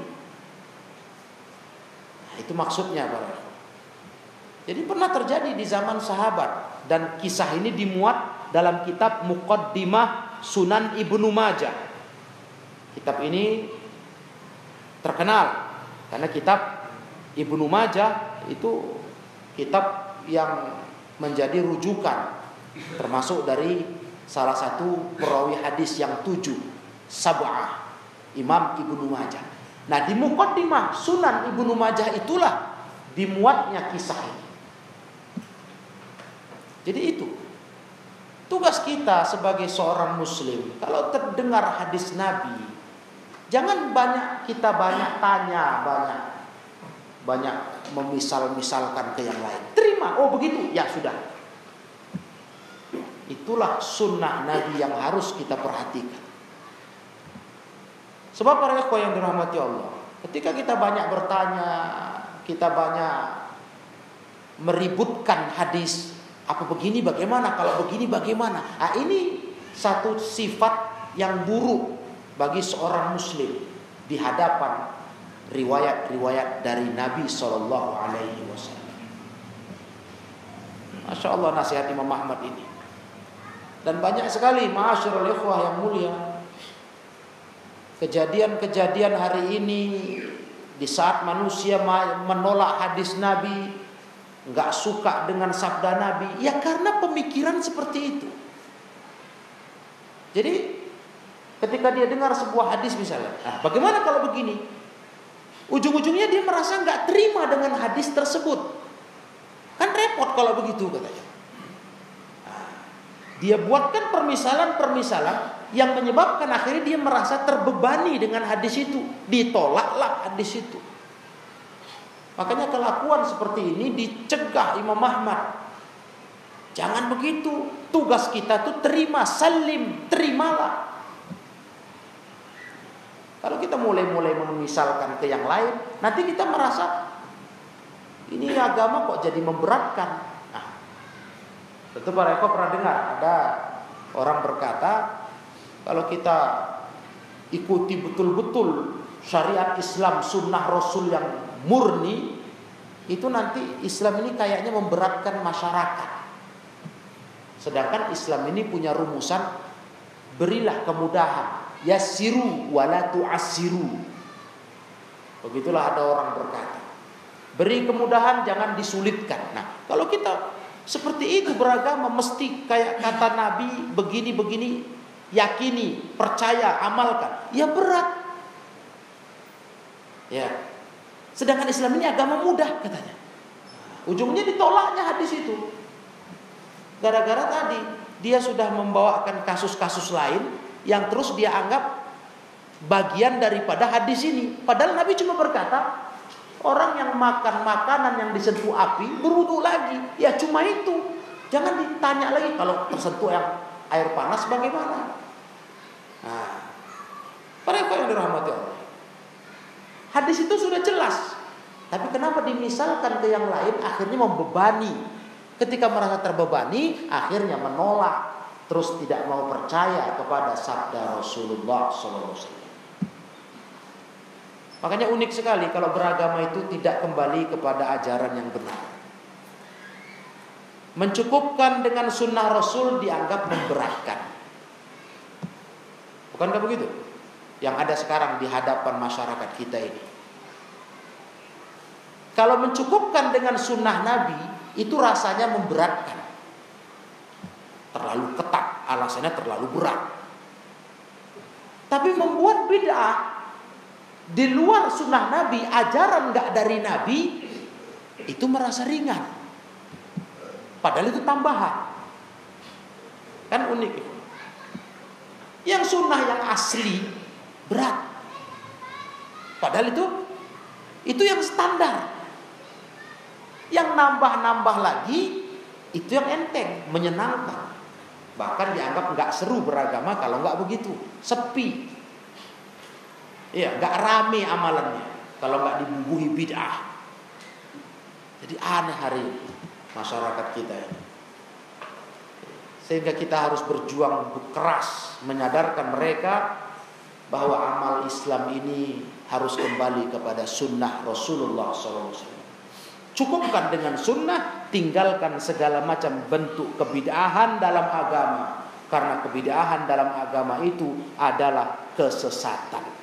Nah, itu maksudnya, Bapak. Jadi pernah terjadi di zaman sahabat dan kisah ini dimuat dalam kitab Muqaddimah Sunan Ibnu Majah. Kitab ini terkenal karena kitab Ibnu Majah itu kitab yang menjadi rujukan termasuk dari salah satu perawi hadis yang tujuh sab'ah Imam Ibnu Majah. Nah di Muqaddimah Sunan Ibnu Majah itulah dimuatnya kisah ini. Jadi itu tugas kita sebagai seorang muslim kalau terdengar hadis Nabi Jangan banyak kita banyak tanya banyak. banyak memisal-misalkan ke yang lain. Terima, oh begitu, ya sudah. Itulah sunnah Nabi yang harus kita perhatikan. Sebab para ikhwah yang dirahmati Allah, ketika kita banyak bertanya, kita banyak meributkan hadis, apa begini bagaimana, kalau begini bagaimana. Nah, ini satu sifat yang buruk bagi seorang muslim di hadapan riwayat-riwayat dari Nabi Wasallam. Masya Allah nasihat Imam Ahmad ini. Dan banyak sekali ma'asyarul ikhwah yang mulia Kejadian-kejadian hari ini Di saat manusia menolak hadis Nabi nggak suka dengan sabda Nabi Ya karena pemikiran seperti itu. Jadi ketika dia dengar sebuah hadis misalnya nah, Bagaimana kalau begini? Ujung-ujungnya dia merasa nggak terima dengan hadis tersebut. Kan repot kalau begitu katanya dia buatkan permisalan-permisalan yang menyebabkan akhirnya dia merasa terbebani dengan hadis itu. Ditolaklah hadis itu. Makanya kelakuan seperti ini dicegah Imam Ahmad. Jangan begitu. Tugas kita tuh terima, salim, terimalah. Kalau kita mulai-mulai memisalkan ke yang lain, nanti kita merasa ini agama kok jadi memberatkan. Tentu para Eko pernah dengar ada orang berkata kalau kita ikuti betul-betul syariat Islam sunnah Rasul yang murni itu nanti Islam ini kayaknya memberatkan masyarakat. Sedangkan Islam ini punya rumusan berilah kemudahan yasiru walatu asiru. Begitulah ada orang berkata. Beri kemudahan jangan disulitkan. Nah, kalau kita seperti itu beragama mesti kayak kata Nabi begini-begini yakini, percaya, amalkan. Ya berat. Ya. Sedangkan Islam ini agama mudah katanya. Ujungnya ditolaknya hadis itu. Gara-gara tadi dia sudah membawakan kasus-kasus lain yang terus dia anggap bagian daripada hadis ini. Padahal Nabi cuma berkata, Orang yang makan makanan yang disentuh api berwudu lagi. Ya cuma itu. Jangan ditanya lagi kalau tersentuh yang air panas bagaimana. Nah, mereka yang dirahmati Allah. Hadis itu sudah jelas. Tapi kenapa dimisalkan ke yang lain akhirnya membebani. Ketika merasa terbebani akhirnya menolak. Terus tidak mau percaya kepada sabda Rasulullah SAW. Makanya unik sekali kalau beragama itu tidak kembali kepada ajaran yang benar. Mencukupkan dengan sunnah Rasul dianggap memberatkan. Bukankah begitu? Yang ada sekarang di hadapan masyarakat kita ini. Kalau mencukupkan dengan sunnah Nabi itu rasanya memberatkan. Terlalu ketat, alasannya terlalu berat. Tapi membuat bid'ah di luar sunnah Nabi, ajaran nggak dari Nabi, itu merasa ringan. Padahal itu tambahan. Kan unik. Yang sunnah yang asli berat. Padahal itu itu yang standar. Yang nambah-nambah lagi itu yang enteng, menyenangkan. Bahkan dianggap nggak seru beragama kalau nggak begitu, sepi. Iya, nggak rame amalannya kalau nggak dibubuhi bid'ah. Jadi aneh hari masyarakat kita ini. Sehingga kita harus berjuang keras menyadarkan mereka bahwa amal Islam ini harus kembali kepada sunnah Rasulullah SAW. Cukupkan dengan sunnah, tinggalkan segala macam bentuk kebidahan dalam agama. Karena kebidahan dalam agama itu adalah kesesatan.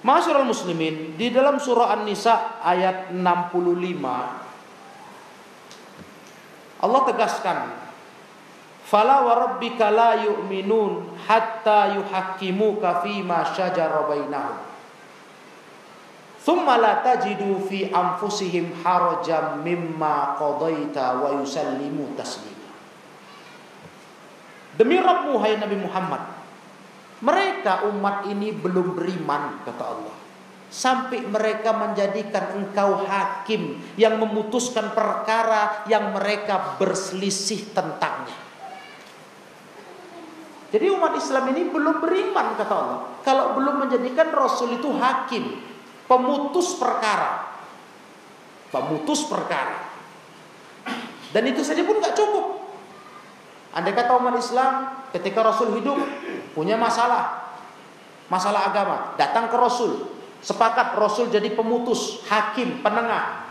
Masyarul muslimin di dalam surah An-Nisa ayat 65 Allah tegaskan Fala wa rabbika la yu'minun hatta yuhakkimuka fi ma syajara bainahum. Thumma la tajidu fi anfusihim harajan mimma qadaita wa yusallimu taslima. Demi Rabbmu hai Nabi Muhammad mereka umat ini belum beriman kata Allah sampai mereka menjadikan engkau hakim yang memutuskan perkara yang mereka berselisih tentangnya. Jadi umat Islam ini belum beriman kata Allah. Kalau belum menjadikan Rasul itu hakim, pemutus perkara. Pemutus perkara. Dan itu saja pun nggak cukup. Andai kata umat Islam ketika Rasul hidup punya masalah, masalah agama, datang ke Rasul, sepakat Rasul jadi pemutus, hakim, penengah.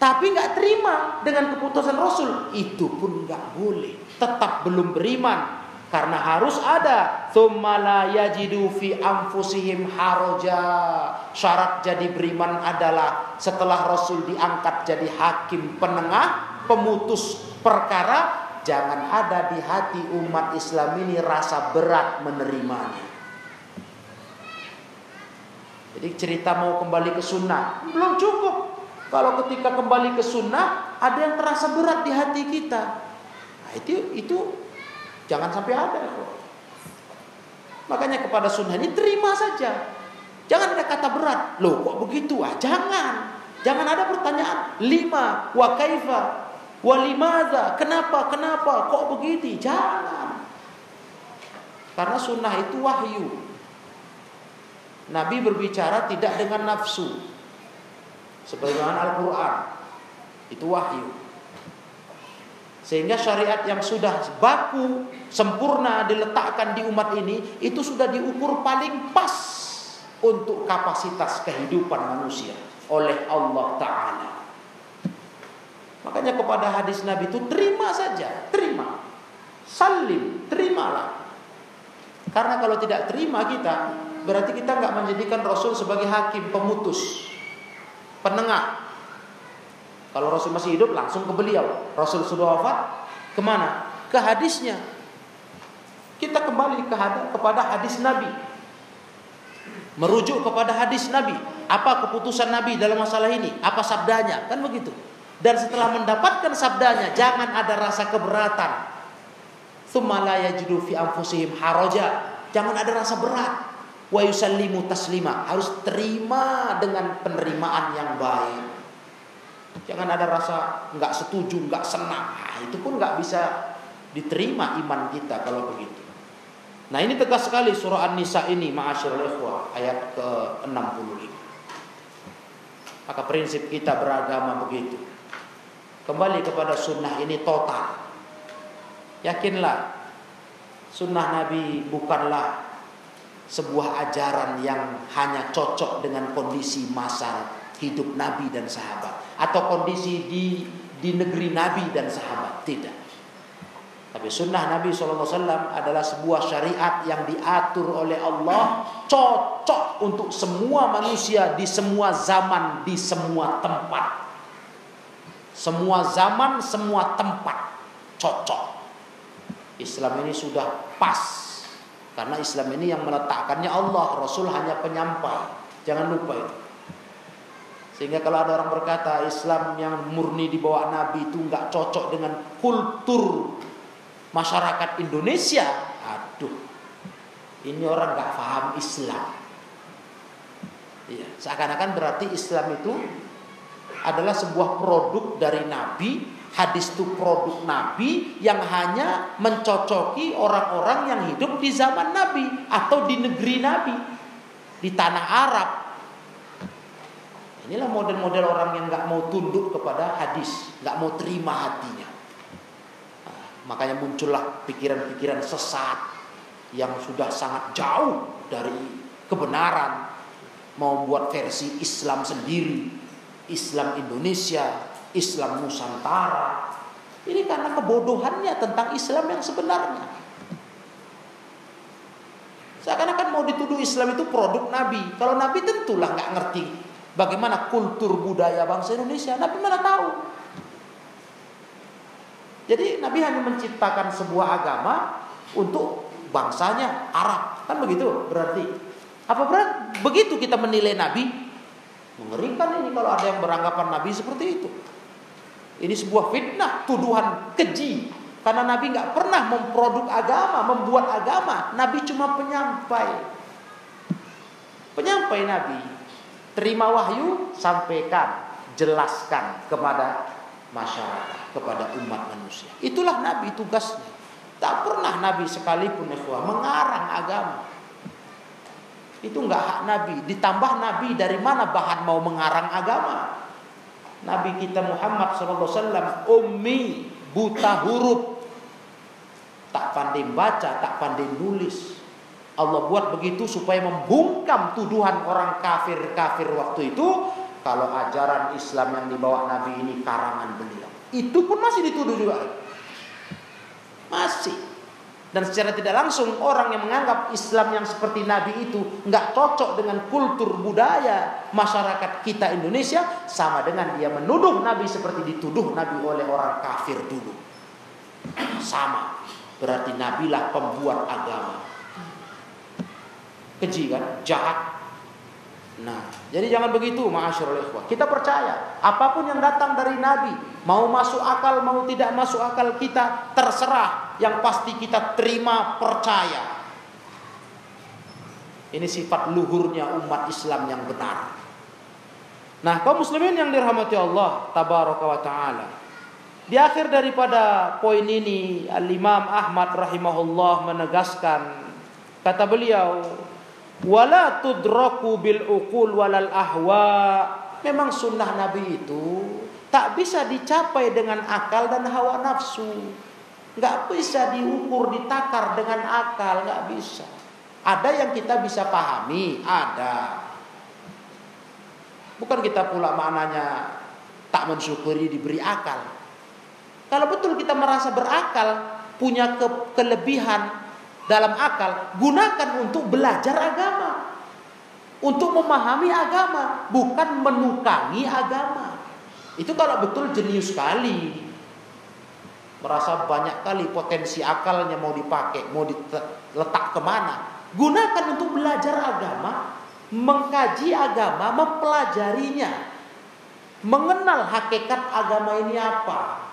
Tapi nggak terima dengan keputusan Rasul, itu pun nggak boleh. Tetap belum beriman karena harus ada tsumma yajidu fi anfusihim haraja. Syarat jadi beriman adalah setelah Rasul diangkat jadi hakim penengah, pemutus perkara, jangan ada di hati umat Islam ini rasa berat menerimanya. Jadi cerita mau kembali ke sunnah belum cukup. Kalau ketika kembali ke sunnah ada yang terasa berat di hati kita. Nah, itu itu jangan sampai ada. Makanya kepada sunnah ini terima saja. Jangan ada kata berat. Loh kok begitu? Ah, jangan. Jangan ada pertanyaan. Lima. Wa kaifa. Walimaza. Kenapa? Kenapa? Kok begitu? Jangan. Karena sunnah itu wahyu. Nabi berbicara tidak dengan nafsu. Sebagaimana Al-Quran. Itu wahyu. Sehingga syariat yang sudah baku, sempurna diletakkan di umat ini, itu sudah diukur paling pas untuk kapasitas kehidupan manusia oleh Allah Ta'ala. Makanya kepada hadis Nabi itu terima saja, terima. Salim, terimalah. Karena kalau tidak terima kita, berarti kita nggak menjadikan Rasul sebagai hakim, pemutus, penengah, kalau Rasul masih hidup langsung ke beliau. Rasul sudah wafat, ke mana? Ke hadisnya. Kita kembali ke kepada hadis Nabi. Merujuk kepada hadis Nabi. Apa keputusan Nabi dalam masalah ini? Apa sabdanya? Kan begitu. Dan setelah mendapatkan sabdanya, jangan ada rasa keberatan. Thumalaya yajidu fi anfusihim haraja. Jangan ada rasa berat. Wa yusallimu taslima. Harus terima dengan penerimaan yang baik. Jangan ada rasa nggak setuju, nggak senang. Nah, itu pun nggak bisa diterima iman kita kalau begitu. Nah ini tegas sekali surah An-Nisa ini ma'asyiral ikhwah ayat ke-65. Maka prinsip kita beragama begitu. Kembali kepada sunnah ini total. Yakinlah sunnah Nabi bukanlah sebuah ajaran yang hanya cocok dengan kondisi masa hidup Nabi dan sahabat atau kondisi di di negeri Nabi dan sahabat tidak. Tapi sunnah Nabi SAW adalah sebuah syariat yang diatur oleh Allah cocok untuk semua manusia di semua zaman, di semua tempat. Semua zaman, semua tempat cocok. Islam ini sudah pas karena Islam ini yang meletakkannya Allah, Rasul hanya penyampai. Jangan lupa itu. Sehingga kalau ada orang berkata Islam yang murni di bawah Nabi itu nggak cocok dengan kultur masyarakat Indonesia, aduh, ini orang nggak paham Islam. Iya, seakan-akan berarti Islam itu adalah sebuah produk dari Nabi, hadis itu produk Nabi yang hanya mencocoki orang-orang yang hidup di zaman Nabi atau di negeri Nabi, di tanah Arab, Inilah model-model orang yang nggak mau tunduk kepada hadis, nggak mau terima hatinya. Nah, makanya muncullah pikiran-pikiran sesat yang sudah sangat jauh dari kebenaran, mau buat versi Islam sendiri, Islam Indonesia, Islam Nusantara. Ini karena kebodohannya tentang Islam yang sebenarnya. Seakan-akan mau dituduh Islam itu produk Nabi. Kalau Nabi tentulah nggak ngerti Bagaimana kultur budaya bangsa Indonesia? Nabi mana tahu. Jadi Nabi hanya menciptakan sebuah agama untuk bangsanya Arab. Kan begitu berarti. Apa berat? Begitu kita menilai Nabi. Mengerikan ini kalau ada yang beranggapan Nabi seperti itu. Ini sebuah fitnah, tuduhan keji. Karena Nabi nggak pernah memproduk agama, membuat agama. Nabi cuma penyampai. Penyampai Nabi, terima wahyu, sampaikan, jelaskan kepada masyarakat, kepada umat manusia. Itulah Nabi tugasnya. Tak pernah Nabi sekalipun mengarang agama. Itu enggak hak Nabi. Ditambah Nabi dari mana bahan mau mengarang agama? Nabi kita Muhammad SAW ummi buta huruf. Tak pandai baca tak pandai nulis. Allah buat begitu supaya membungkam tuduhan orang kafir-kafir waktu itu kalau ajaran Islam yang dibawa Nabi ini karangan beliau. Itu pun masih dituduh juga. Masih dan secara tidak langsung orang yang menganggap Islam yang seperti Nabi itu nggak cocok dengan kultur budaya masyarakat kita Indonesia sama dengan dia menuduh Nabi seperti dituduh Nabi oleh orang kafir dulu. Sama. Berarti Nabilah pembuat agama. Keji kan? Jahat. Nah, jadi jangan begitu ma'asyarul ikhwah. Kita percaya apa pun yang datang dari Nabi, mau masuk akal mau tidak masuk akal kita terserah yang pasti kita terima percaya. Ini sifat luhurnya umat Islam yang benar. Nah, kaum muslimin yang dirahmati Allah tabaraka wa taala. Di akhir daripada poin ini Al-Imam Ahmad rahimahullah menegaskan kata beliau wala tudraku bil uqul walal ahwa memang sunnah Nabi itu tak bisa dicapai dengan akal dan hawa nafsu nggak bisa diukur, ditakar dengan akal, nggak bisa. Ada yang kita bisa pahami, ada. Bukan kita pula maknanya tak mensyukuri diberi akal. Kalau betul kita merasa berakal, punya ke kelebihan dalam akal, gunakan untuk belajar agama. Untuk memahami agama, bukan menukangi agama. Itu kalau betul jenius sekali merasa banyak kali potensi akalnya mau dipakai, mau diletak ke mana. Gunakan untuk belajar agama, mengkaji agama, mempelajarinya, mengenal hakikat agama ini apa.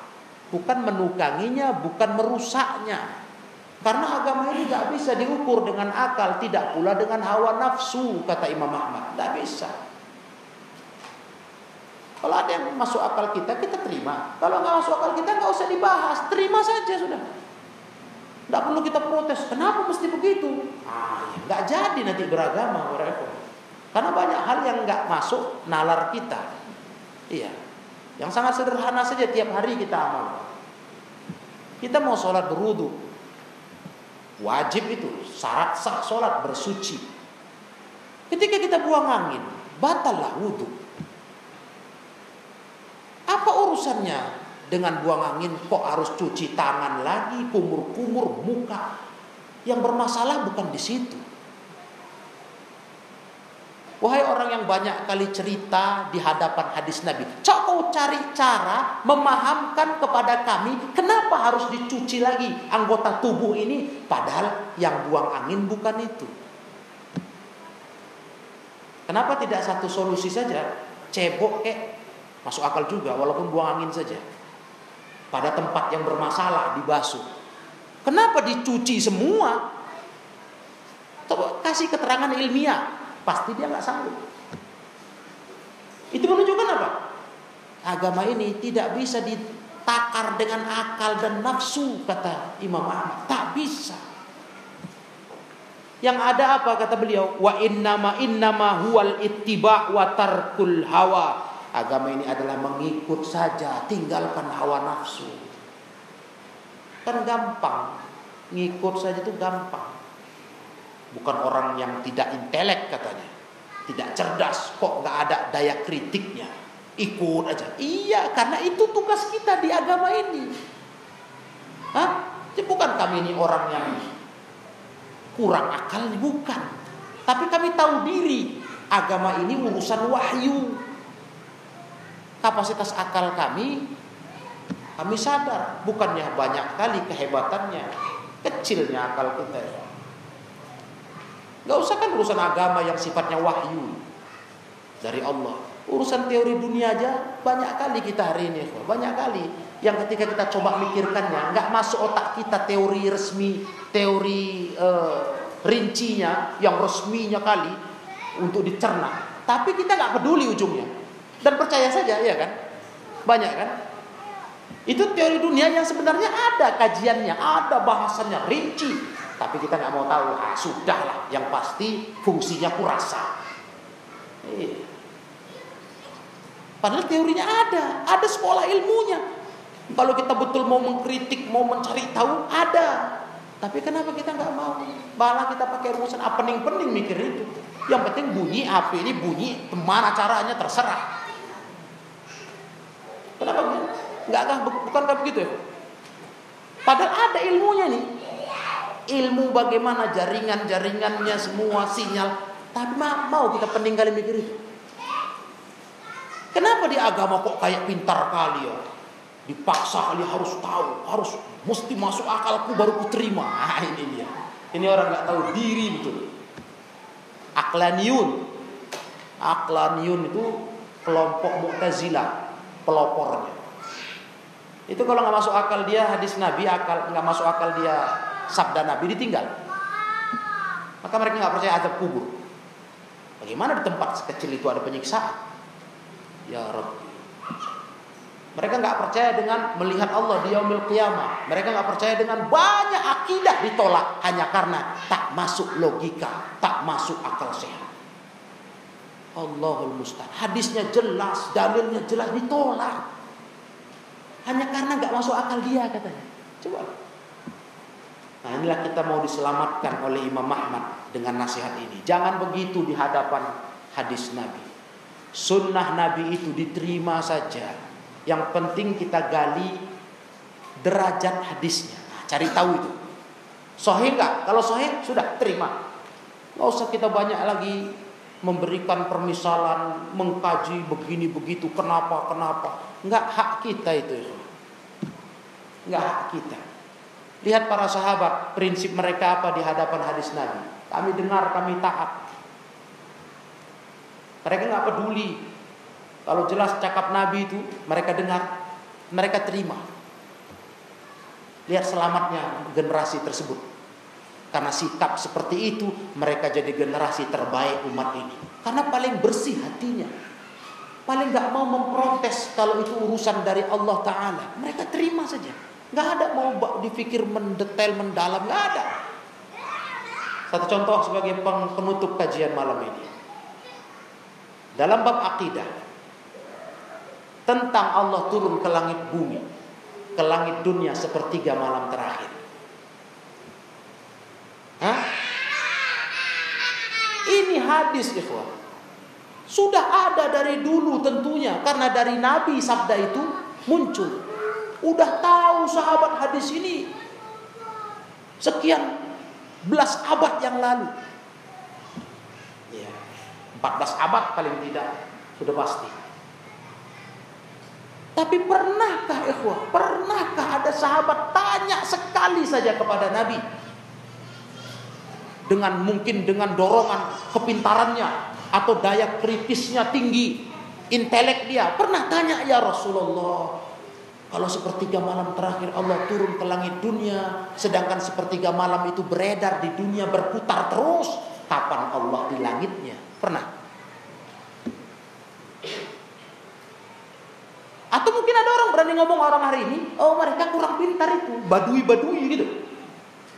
Bukan menukanginya, bukan merusaknya. Karena agama ini tidak bisa diukur dengan akal, tidak pula dengan hawa nafsu, kata Imam Ahmad. Tidak bisa. Kalau ada yang masuk akal kita, kita terima. Kalau nggak masuk akal kita, nggak usah dibahas. Terima saja sudah. Tidak perlu kita protes. Kenapa mesti begitu? Ah, ya, nggak jadi nanti beragama, beragama. Karena banyak hal yang nggak masuk nalar kita. Iya. Yang sangat sederhana saja tiap hari kita amal. Kita mau sholat berwudu. Wajib itu. Syarat sah sholat bersuci. Ketika kita buang angin, batallah wudhu. Apa urusannya dengan buang angin kok harus cuci tangan lagi, kumur-kumur muka? Yang bermasalah bukan di situ. Wahai orang yang banyak kali cerita di hadapan hadis Nabi, coba kau cari cara memahamkan kepada kami kenapa harus dicuci lagi anggota tubuh ini padahal yang buang angin bukan itu. Kenapa tidak satu solusi saja? Cebok kek Masuk akal juga walaupun buang angin saja. Pada tempat yang bermasalah dibasuh. Kenapa dicuci semua? Kasih keterangan ilmiah. Pasti dia nggak sanggup. Itu menunjukkan apa? Agama ini tidak bisa ditakar dengan akal dan nafsu kata Imam Ahmad. Tak bisa. Yang ada apa kata beliau? Wa innama innama huwal ittiba wa tarkul hawa. Agama ini adalah mengikut saja, tinggalkan hawa nafsu. Kan gampang, ngikut saja itu gampang. Bukan orang yang tidak intelek katanya, tidak cerdas, kok nggak ada daya kritiknya, ikut aja. Iya, karena itu tugas kita di agama ini. Hah? Jadi bukan kami ini orang yang kurang akal, bukan. Tapi kami tahu diri, agama ini urusan wahyu kapasitas akal kami kami sadar bukannya banyak kali kehebatannya kecilnya akal kita Gak usah kan urusan agama yang sifatnya wahyu dari Allah urusan teori dunia aja banyak kali kita hari ini banyak kali yang ketika kita coba mikirkannya nggak masuk otak kita teori resmi teori uh, rincinya yang resminya kali untuk dicerna. Tapi kita nggak peduli ujungnya. Dan percaya saja, ya kan? Banyak kan? Itu teori dunia yang sebenarnya ada kajiannya, ada bahasannya rinci. Tapi kita nggak mau tahu. Ah, sudahlah, yang pasti fungsinya kurasa. Eh. Padahal teorinya ada, ada sekolah ilmunya. Kalau kita betul mau mengkritik, mau mencari tahu, ada. Tapi kenapa kita nggak mau? Malah kita pakai rumusan apa pening-pening mikir itu. Yang penting bunyi api ini bunyi, ke mana caranya terserah. Kenapa? Enggak kan bukankah begitu ya? Padahal ada ilmunya nih. Ilmu bagaimana jaringan-jaringannya semua sinyal. Tapi mau kita peninggalin mikir itu. Kenapa di agama kok kayak pintar kali ya? Dipaksa kali harus tahu, harus mesti masuk akalku baru kuterima. Nah, ini dia. Ini orang nggak tahu diri betul. Aklaniun. Aklaniun itu kelompok Mu'tazilah, pelopornya. Itu kalau nggak masuk akal dia hadis Nabi, akal nggak masuk akal dia sabda Nabi ditinggal. Maka mereka nggak percaya azab kubur. Bagaimana di tempat sekecil itu ada penyiksaan? Ya Rabbi. Mereka nggak percaya dengan melihat Allah di yaumil qiyamah. Mereka nggak percaya dengan banyak akidah ditolak hanya karena tak masuk logika, tak masuk akal sehat. Allahul musta'an. Hadisnya jelas, dalilnya jelas ditolak. Hanya karena nggak masuk akal dia katanya. Coba. Nah inilah kita mau diselamatkan oleh Imam Ahmad dengan nasihat ini. Jangan begitu di hadapan hadis Nabi. Sunnah Nabi itu diterima saja. Yang penting kita gali derajat hadisnya. Nah, cari tahu itu. Sahih nggak? Kalau sahih sudah terima. Nggak usah kita banyak lagi memberikan permisalan, mengkaji begini begitu, kenapa kenapa. Nggak hak kita itu. Nggak hak kita. Lihat para sahabat, prinsip mereka apa di hadapan hadis Nabi. Kami dengar, kami taat. Mereka nggak peduli. Kalau jelas cakap Nabi itu, mereka dengar, mereka terima. Lihat selamatnya generasi tersebut. Karena sikap seperti itu, mereka jadi generasi terbaik umat ini. Karena paling bersih hatinya. Paling nggak mau memprotes kalau itu urusan dari Allah Ta'ala. Mereka terima saja. Nggak ada mau dipikir mendetail, mendalam, nggak ada. Satu contoh sebagai penutup kajian malam ini. Dalam bab akidah tentang Allah turun ke langit bumi, ke langit dunia sepertiga malam terakhir. Hah? Ini hadis ikhwan. Sudah ada dari dulu tentunya karena dari Nabi sabda itu muncul. Udah tahu sahabat hadis ini sekian belas abad yang lalu. Ya, 14 abad paling tidak sudah pasti. Tapi pernahkah ikhwah, pernahkah ada sahabat tanya sekali saja kepada Nabi dengan mungkin dengan dorongan kepintarannya atau daya kritisnya tinggi, intelek dia, pernah tanya ya Rasulullah, kalau sepertiga malam terakhir Allah turun ke langit dunia, sedangkan sepertiga malam itu beredar di dunia berputar terus, kapan Allah di langitnya? Pernah? Atau mungkin ada orang berani ngomong orang hari ini, oh mereka kurang pintar itu, badui-badui gitu.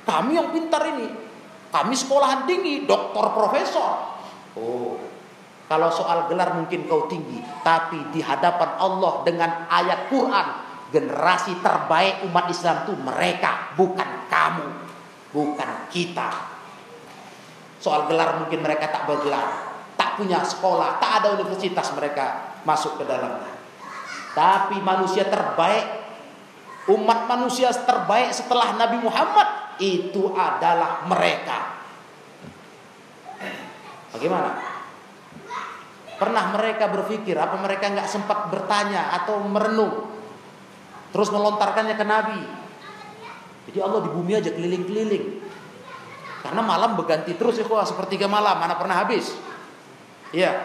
Kami yang pintar ini, kami sekolahan tinggi, doktor, profesor. Oh, kalau soal gelar mungkin kau tinggi, tapi di hadapan Allah dengan ayat Quran generasi terbaik umat Islam itu mereka, bukan kamu, bukan kita. Soal gelar mungkin mereka tak bergelar, tak punya sekolah, tak ada universitas mereka masuk ke dalamnya. Tapi manusia terbaik, umat manusia terbaik setelah Nabi Muhammad itu adalah mereka. Bagaimana? Pernah mereka berpikir apa mereka nggak sempat bertanya atau merenung Terus melontarkannya ke Nabi. Jadi Allah di bumi aja keliling-keliling. Karena malam berganti terus ya sepertiga malam, mana pernah habis. Iya.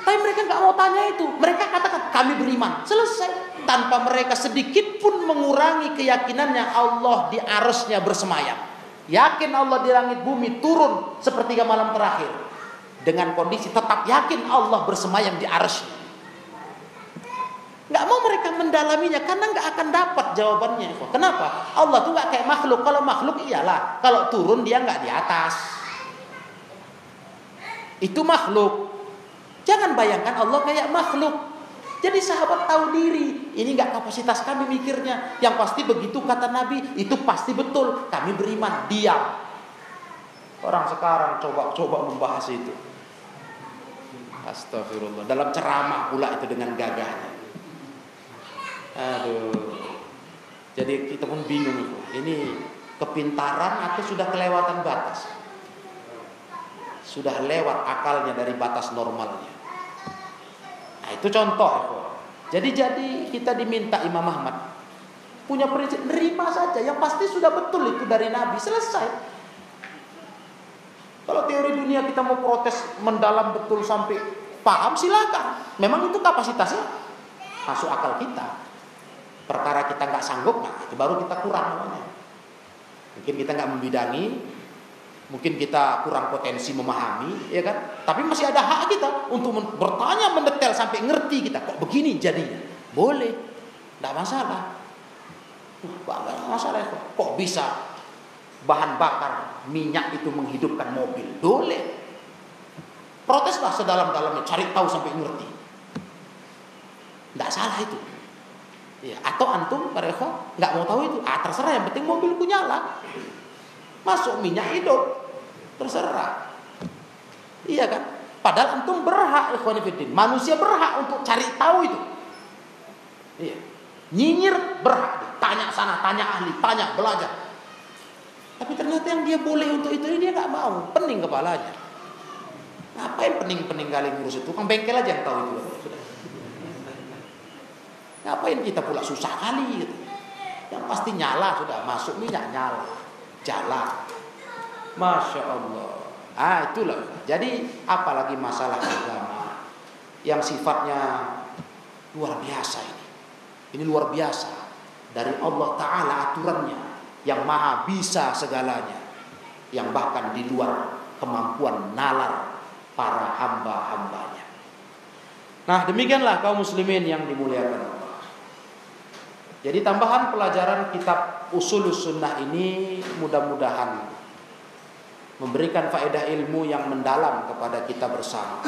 Tapi mereka nggak mau tanya itu. Mereka katakan kami beriman. Selesai. Tanpa mereka sedikit pun mengurangi keyakinannya Allah di arusnya bersemayam. Yakin Allah di langit bumi turun sepertiga malam terakhir. dengan kondisi tetap yakin Allah bersemayam di arsy. Nggak mau mereka mendalaminya karena nggak akan dapat jawabannya. Kenapa? Allah tuh nggak kayak makhluk. Kalau makhluk iyalah, kalau turun dia nggak di atas. Itu makhluk. Jangan bayangkan Allah kayak makhluk. Jadi sahabat tahu diri. Ini nggak kapasitas kami mikirnya. Yang pasti begitu kata Nabi, itu pasti betul. Kami beriman, diam. Orang sekarang coba-coba membahas itu. Astagfirullah. Dalam ceramah pula itu dengan gagahnya. Aduh. Jadi kita pun bingung Ini kepintaran atau sudah kelewatan batas? Sudah lewat akalnya dari batas normalnya. Nah, itu contoh. Jadi jadi kita diminta Imam Ahmad punya prinsip nerima saja yang pasti sudah betul itu dari Nabi selesai. Kalau teori dunia kita mau protes mendalam betul sampai paham silakan. Memang itu kapasitasnya masuk akal kita. Perkara kita nggak sanggup, nah itu baru kita kurang namanya. Mungkin kita nggak membidangi, mungkin kita kurang potensi memahami, ya kan? Tapi masih ada hak kita untuk bertanya mendetail sampai ngerti kita kok begini jadinya. Boleh, tidak masalah. Tidak masalah kok. Kok bisa bahan bakar minyak itu menghidupkan mobil? Boleh. Proteslah sedalam-dalamnya, cari tahu sampai ngerti. Tidak salah itu. Ya, atau antum para nggak mau tahu itu, ah terserah yang penting mobilku nyala. Masuk minyak hidup, Terserah. Iya kan? Padahal antum berhak ikhwanifidin. Manusia berhak untuk cari tahu itu. Iya. Nyinyir berhak. Tanya sana, tanya ahli, tanya, belajar. Tapi ternyata yang dia boleh untuk itu dia nggak mau. Pening kepalanya. Ngapain pening-pening kali ngurus itu? Kan bengkel aja yang tahu itu. Ngapain kita pula susah kali gitu. Yang pasti nyala sudah masuk minyak nyala. Jalan. Masya Allah. Ah itulah. Jadi apalagi masalah agama yang sifatnya luar biasa ini. Ini luar biasa dari Allah Taala aturannya yang maha bisa segalanya, yang bahkan di luar kemampuan nalar para hamba-hambanya. Nah demikianlah kaum muslimin yang dimuliakan. Jadi tambahan pelajaran kitab usul sunnah ini mudah-mudahan memberikan faedah ilmu yang mendalam kepada kita bersama,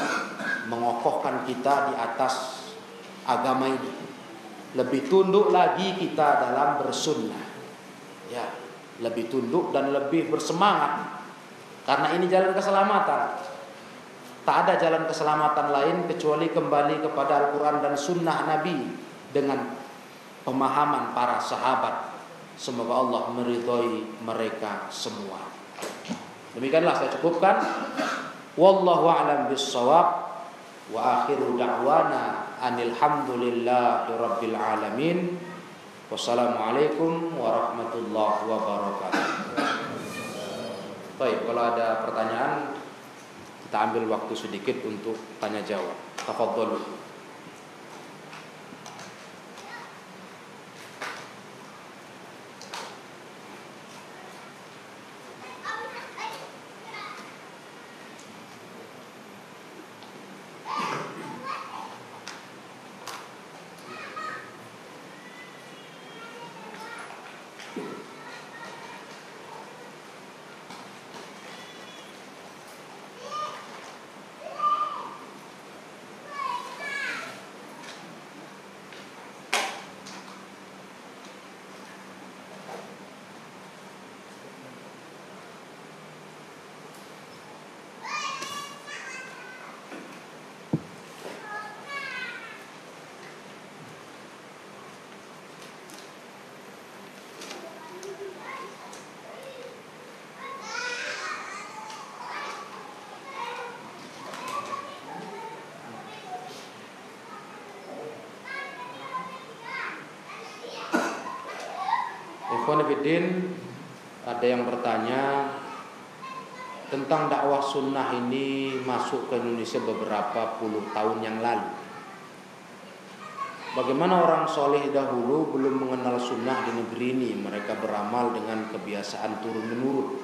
mengokohkan kita di atas agama ini. Lebih tunduk lagi kita dalam bersunnah. Ya, lebih tunduk dan lebih bersemangat. Karena ini jalan keselamatan. Tak ada jalan keselamatan lain kecuali kembali kepada Al-Quran dan Sunnah Nabi dengan pemahaman para sahabat. Semoga Allah meridhoi mereka semua. Demikianlah saya cukupkan. Wallahu a'lam bissawab. Wa akhiru da'wana anil hamdulillahi rabbil alamin. Wassalamualaikum warahmatullahi wabarakatuh. Baik, kalau ada pertanyaan kita ambil waktu sedikit untuk tanya jawab. Tafadhalu. Ikhwanifidin ada yang bertanya tentang dakwah sunnah ini masuk ke Indonesia beberapa puluh tahun yang lalu. Bagaimana orang soleh dahulu belum mengenal sunnah di negeri ini Mereka beramal dengan kebiasaan turun-menurun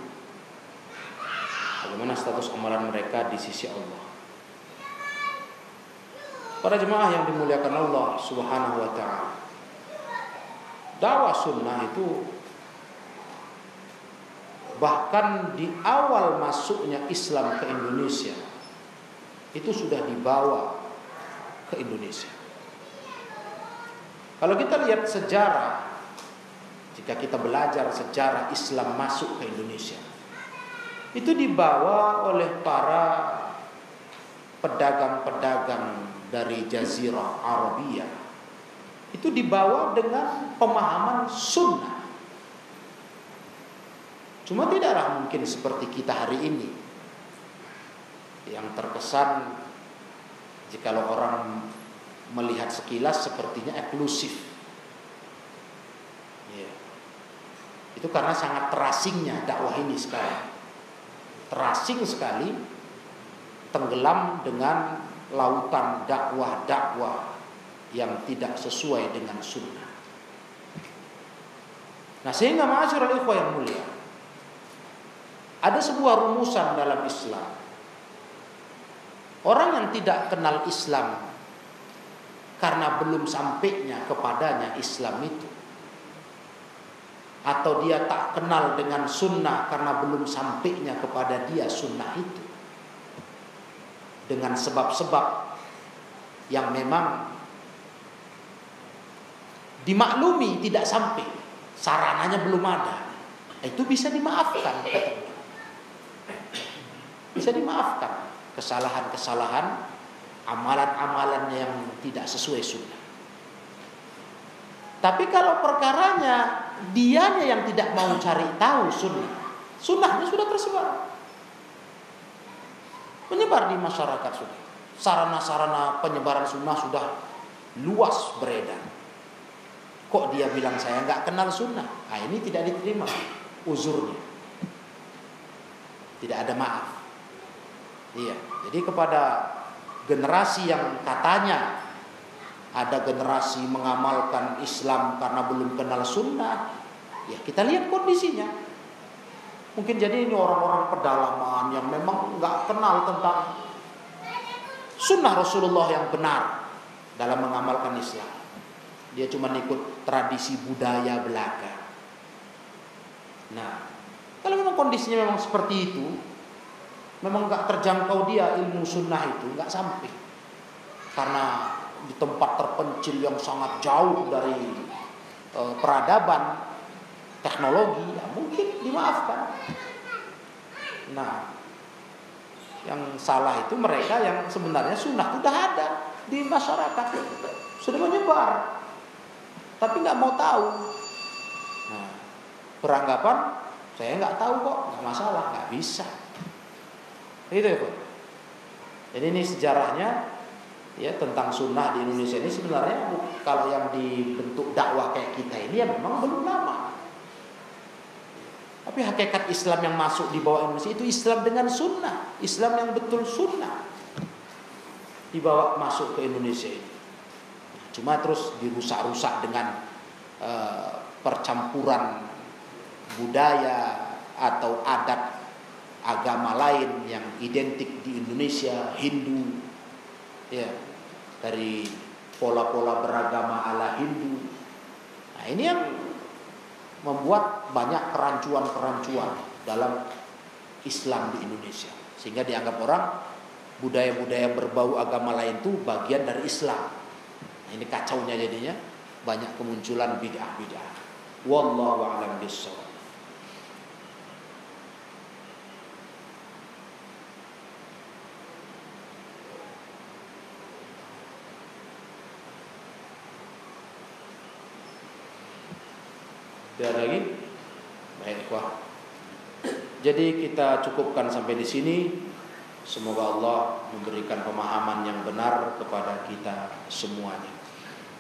bagaimana status amalan mereka di sisi Allah. Para jemaah yang dimuliakan Allah Subhanahu wa taala. Dakwah sunnah itu bahkan di awal masuknya Islam ke Indonesia itu sudah dibawa ke Indonesia. Kalau kita lihat sejarah jika kita belajar sejarah Islam masuk ke Indonesia itu dibawa oleh para pedagang-pedagang dari Jazirah Arabia itu dibawa dengan pemahaman sunnah. Cuma tidaklah mungkin seperti kita hari ini yang terkesan jika orang melihat sekilas sepertinya eksklusif. Ya. Itu karena sangat terasingnya dakwah ini sekarang. Terasing sekali tenggelam dengan lautan dakwah-dakwah yang tidak sesuai dengan sunnah. Nah sehingga al ikhwah yang mulia Ada sebuah rumusan dalam Islam Orang yang tidak kenal Islam Karena belum sampainya kepadanya Islam itu Atau dia tak kenal dengan sunnah Karena belum sampainya kepada dia sunnah itu dengan sebab-sebab yang memang dimaklumi tidak sampai. Sarananya belum ada. Itu bisa dimaafkan bisa dimaafkan. Kesalahan-kesalahan amalan-amalan yang tidak sesuai sunnah. Tapi kalau perkaranya dianya yang tidak mau cari tahu sunnah sunnahnya sudah tersebar. Menyebar di masyarakat sudah. Sarana-sarana penyebaran sunnah sudah luas beredar. Kok dia bilang saya nggak kenal sunnah? Nah, ini tidak diterima uzurnya. Tidak ada maaf. Iya. Jadi kepada generasi yang katanya ada generasi mengamalkan Islam karena belum kenal sunnah, ya kita lihat kondisinya. Mungkin jadi ini orang-orang pedalaman yang memang nggak kenal tentang sunnah Rasulullah yang benar dalam mengamalkan Islam. Dia cuma ikut tradisi budaya belaka. Nah, kalau memang kondisinya memang seperti itu, memang nggak terjangkau dia ilmu sunnah itu nggak sampai karena di tempat terpencil yang sangat jauh dari e, peradaban teknologi ya mungkin dimaafkan. Nah, yang salah itu mereka yang sebenarnya sunnah sudah ada di masyarakat sudah menyebar, tapi nggak mau tahu. Nah, beranggapan saya nggak tahu kok, nggak masalah, nggak bisa. Itu ya. Jadi ini sejarahnya ya tentang sunnah di Indonesia ini sebenarnya kalau yang dibentuk dakwah kayak kita ini ya memang belum lama. Tapi hakikat Islam yang masuk di bawah Indonesia itu Islam dengan sunnah. Islam yang betul sunnah. Dibawa masuk ke Indonesia ini. Cuma terus dirusak-rusak dengan uh, percampuran budaya atau adat agama lain yang identik di Indonesia, Hindu, ya dari pola-pola beragama ala Hindu. Nah ini yang membuat banyak kerancuan-kerancuan dalam Islam di Indonesia sehingga dianggap orang budaya-budaya berbau agama lain itu bagian dari Islam. Nah, ini kacaunya jadinya banyak kemunculan bid'ah-bid'ah. Wallahu a'lam bishawab. Tidak lagi? Baik, wah. Jadi kita cukupkan sampai di sini. Semoga Allah memberikan pemahaman yang benar kepada kita semuanya.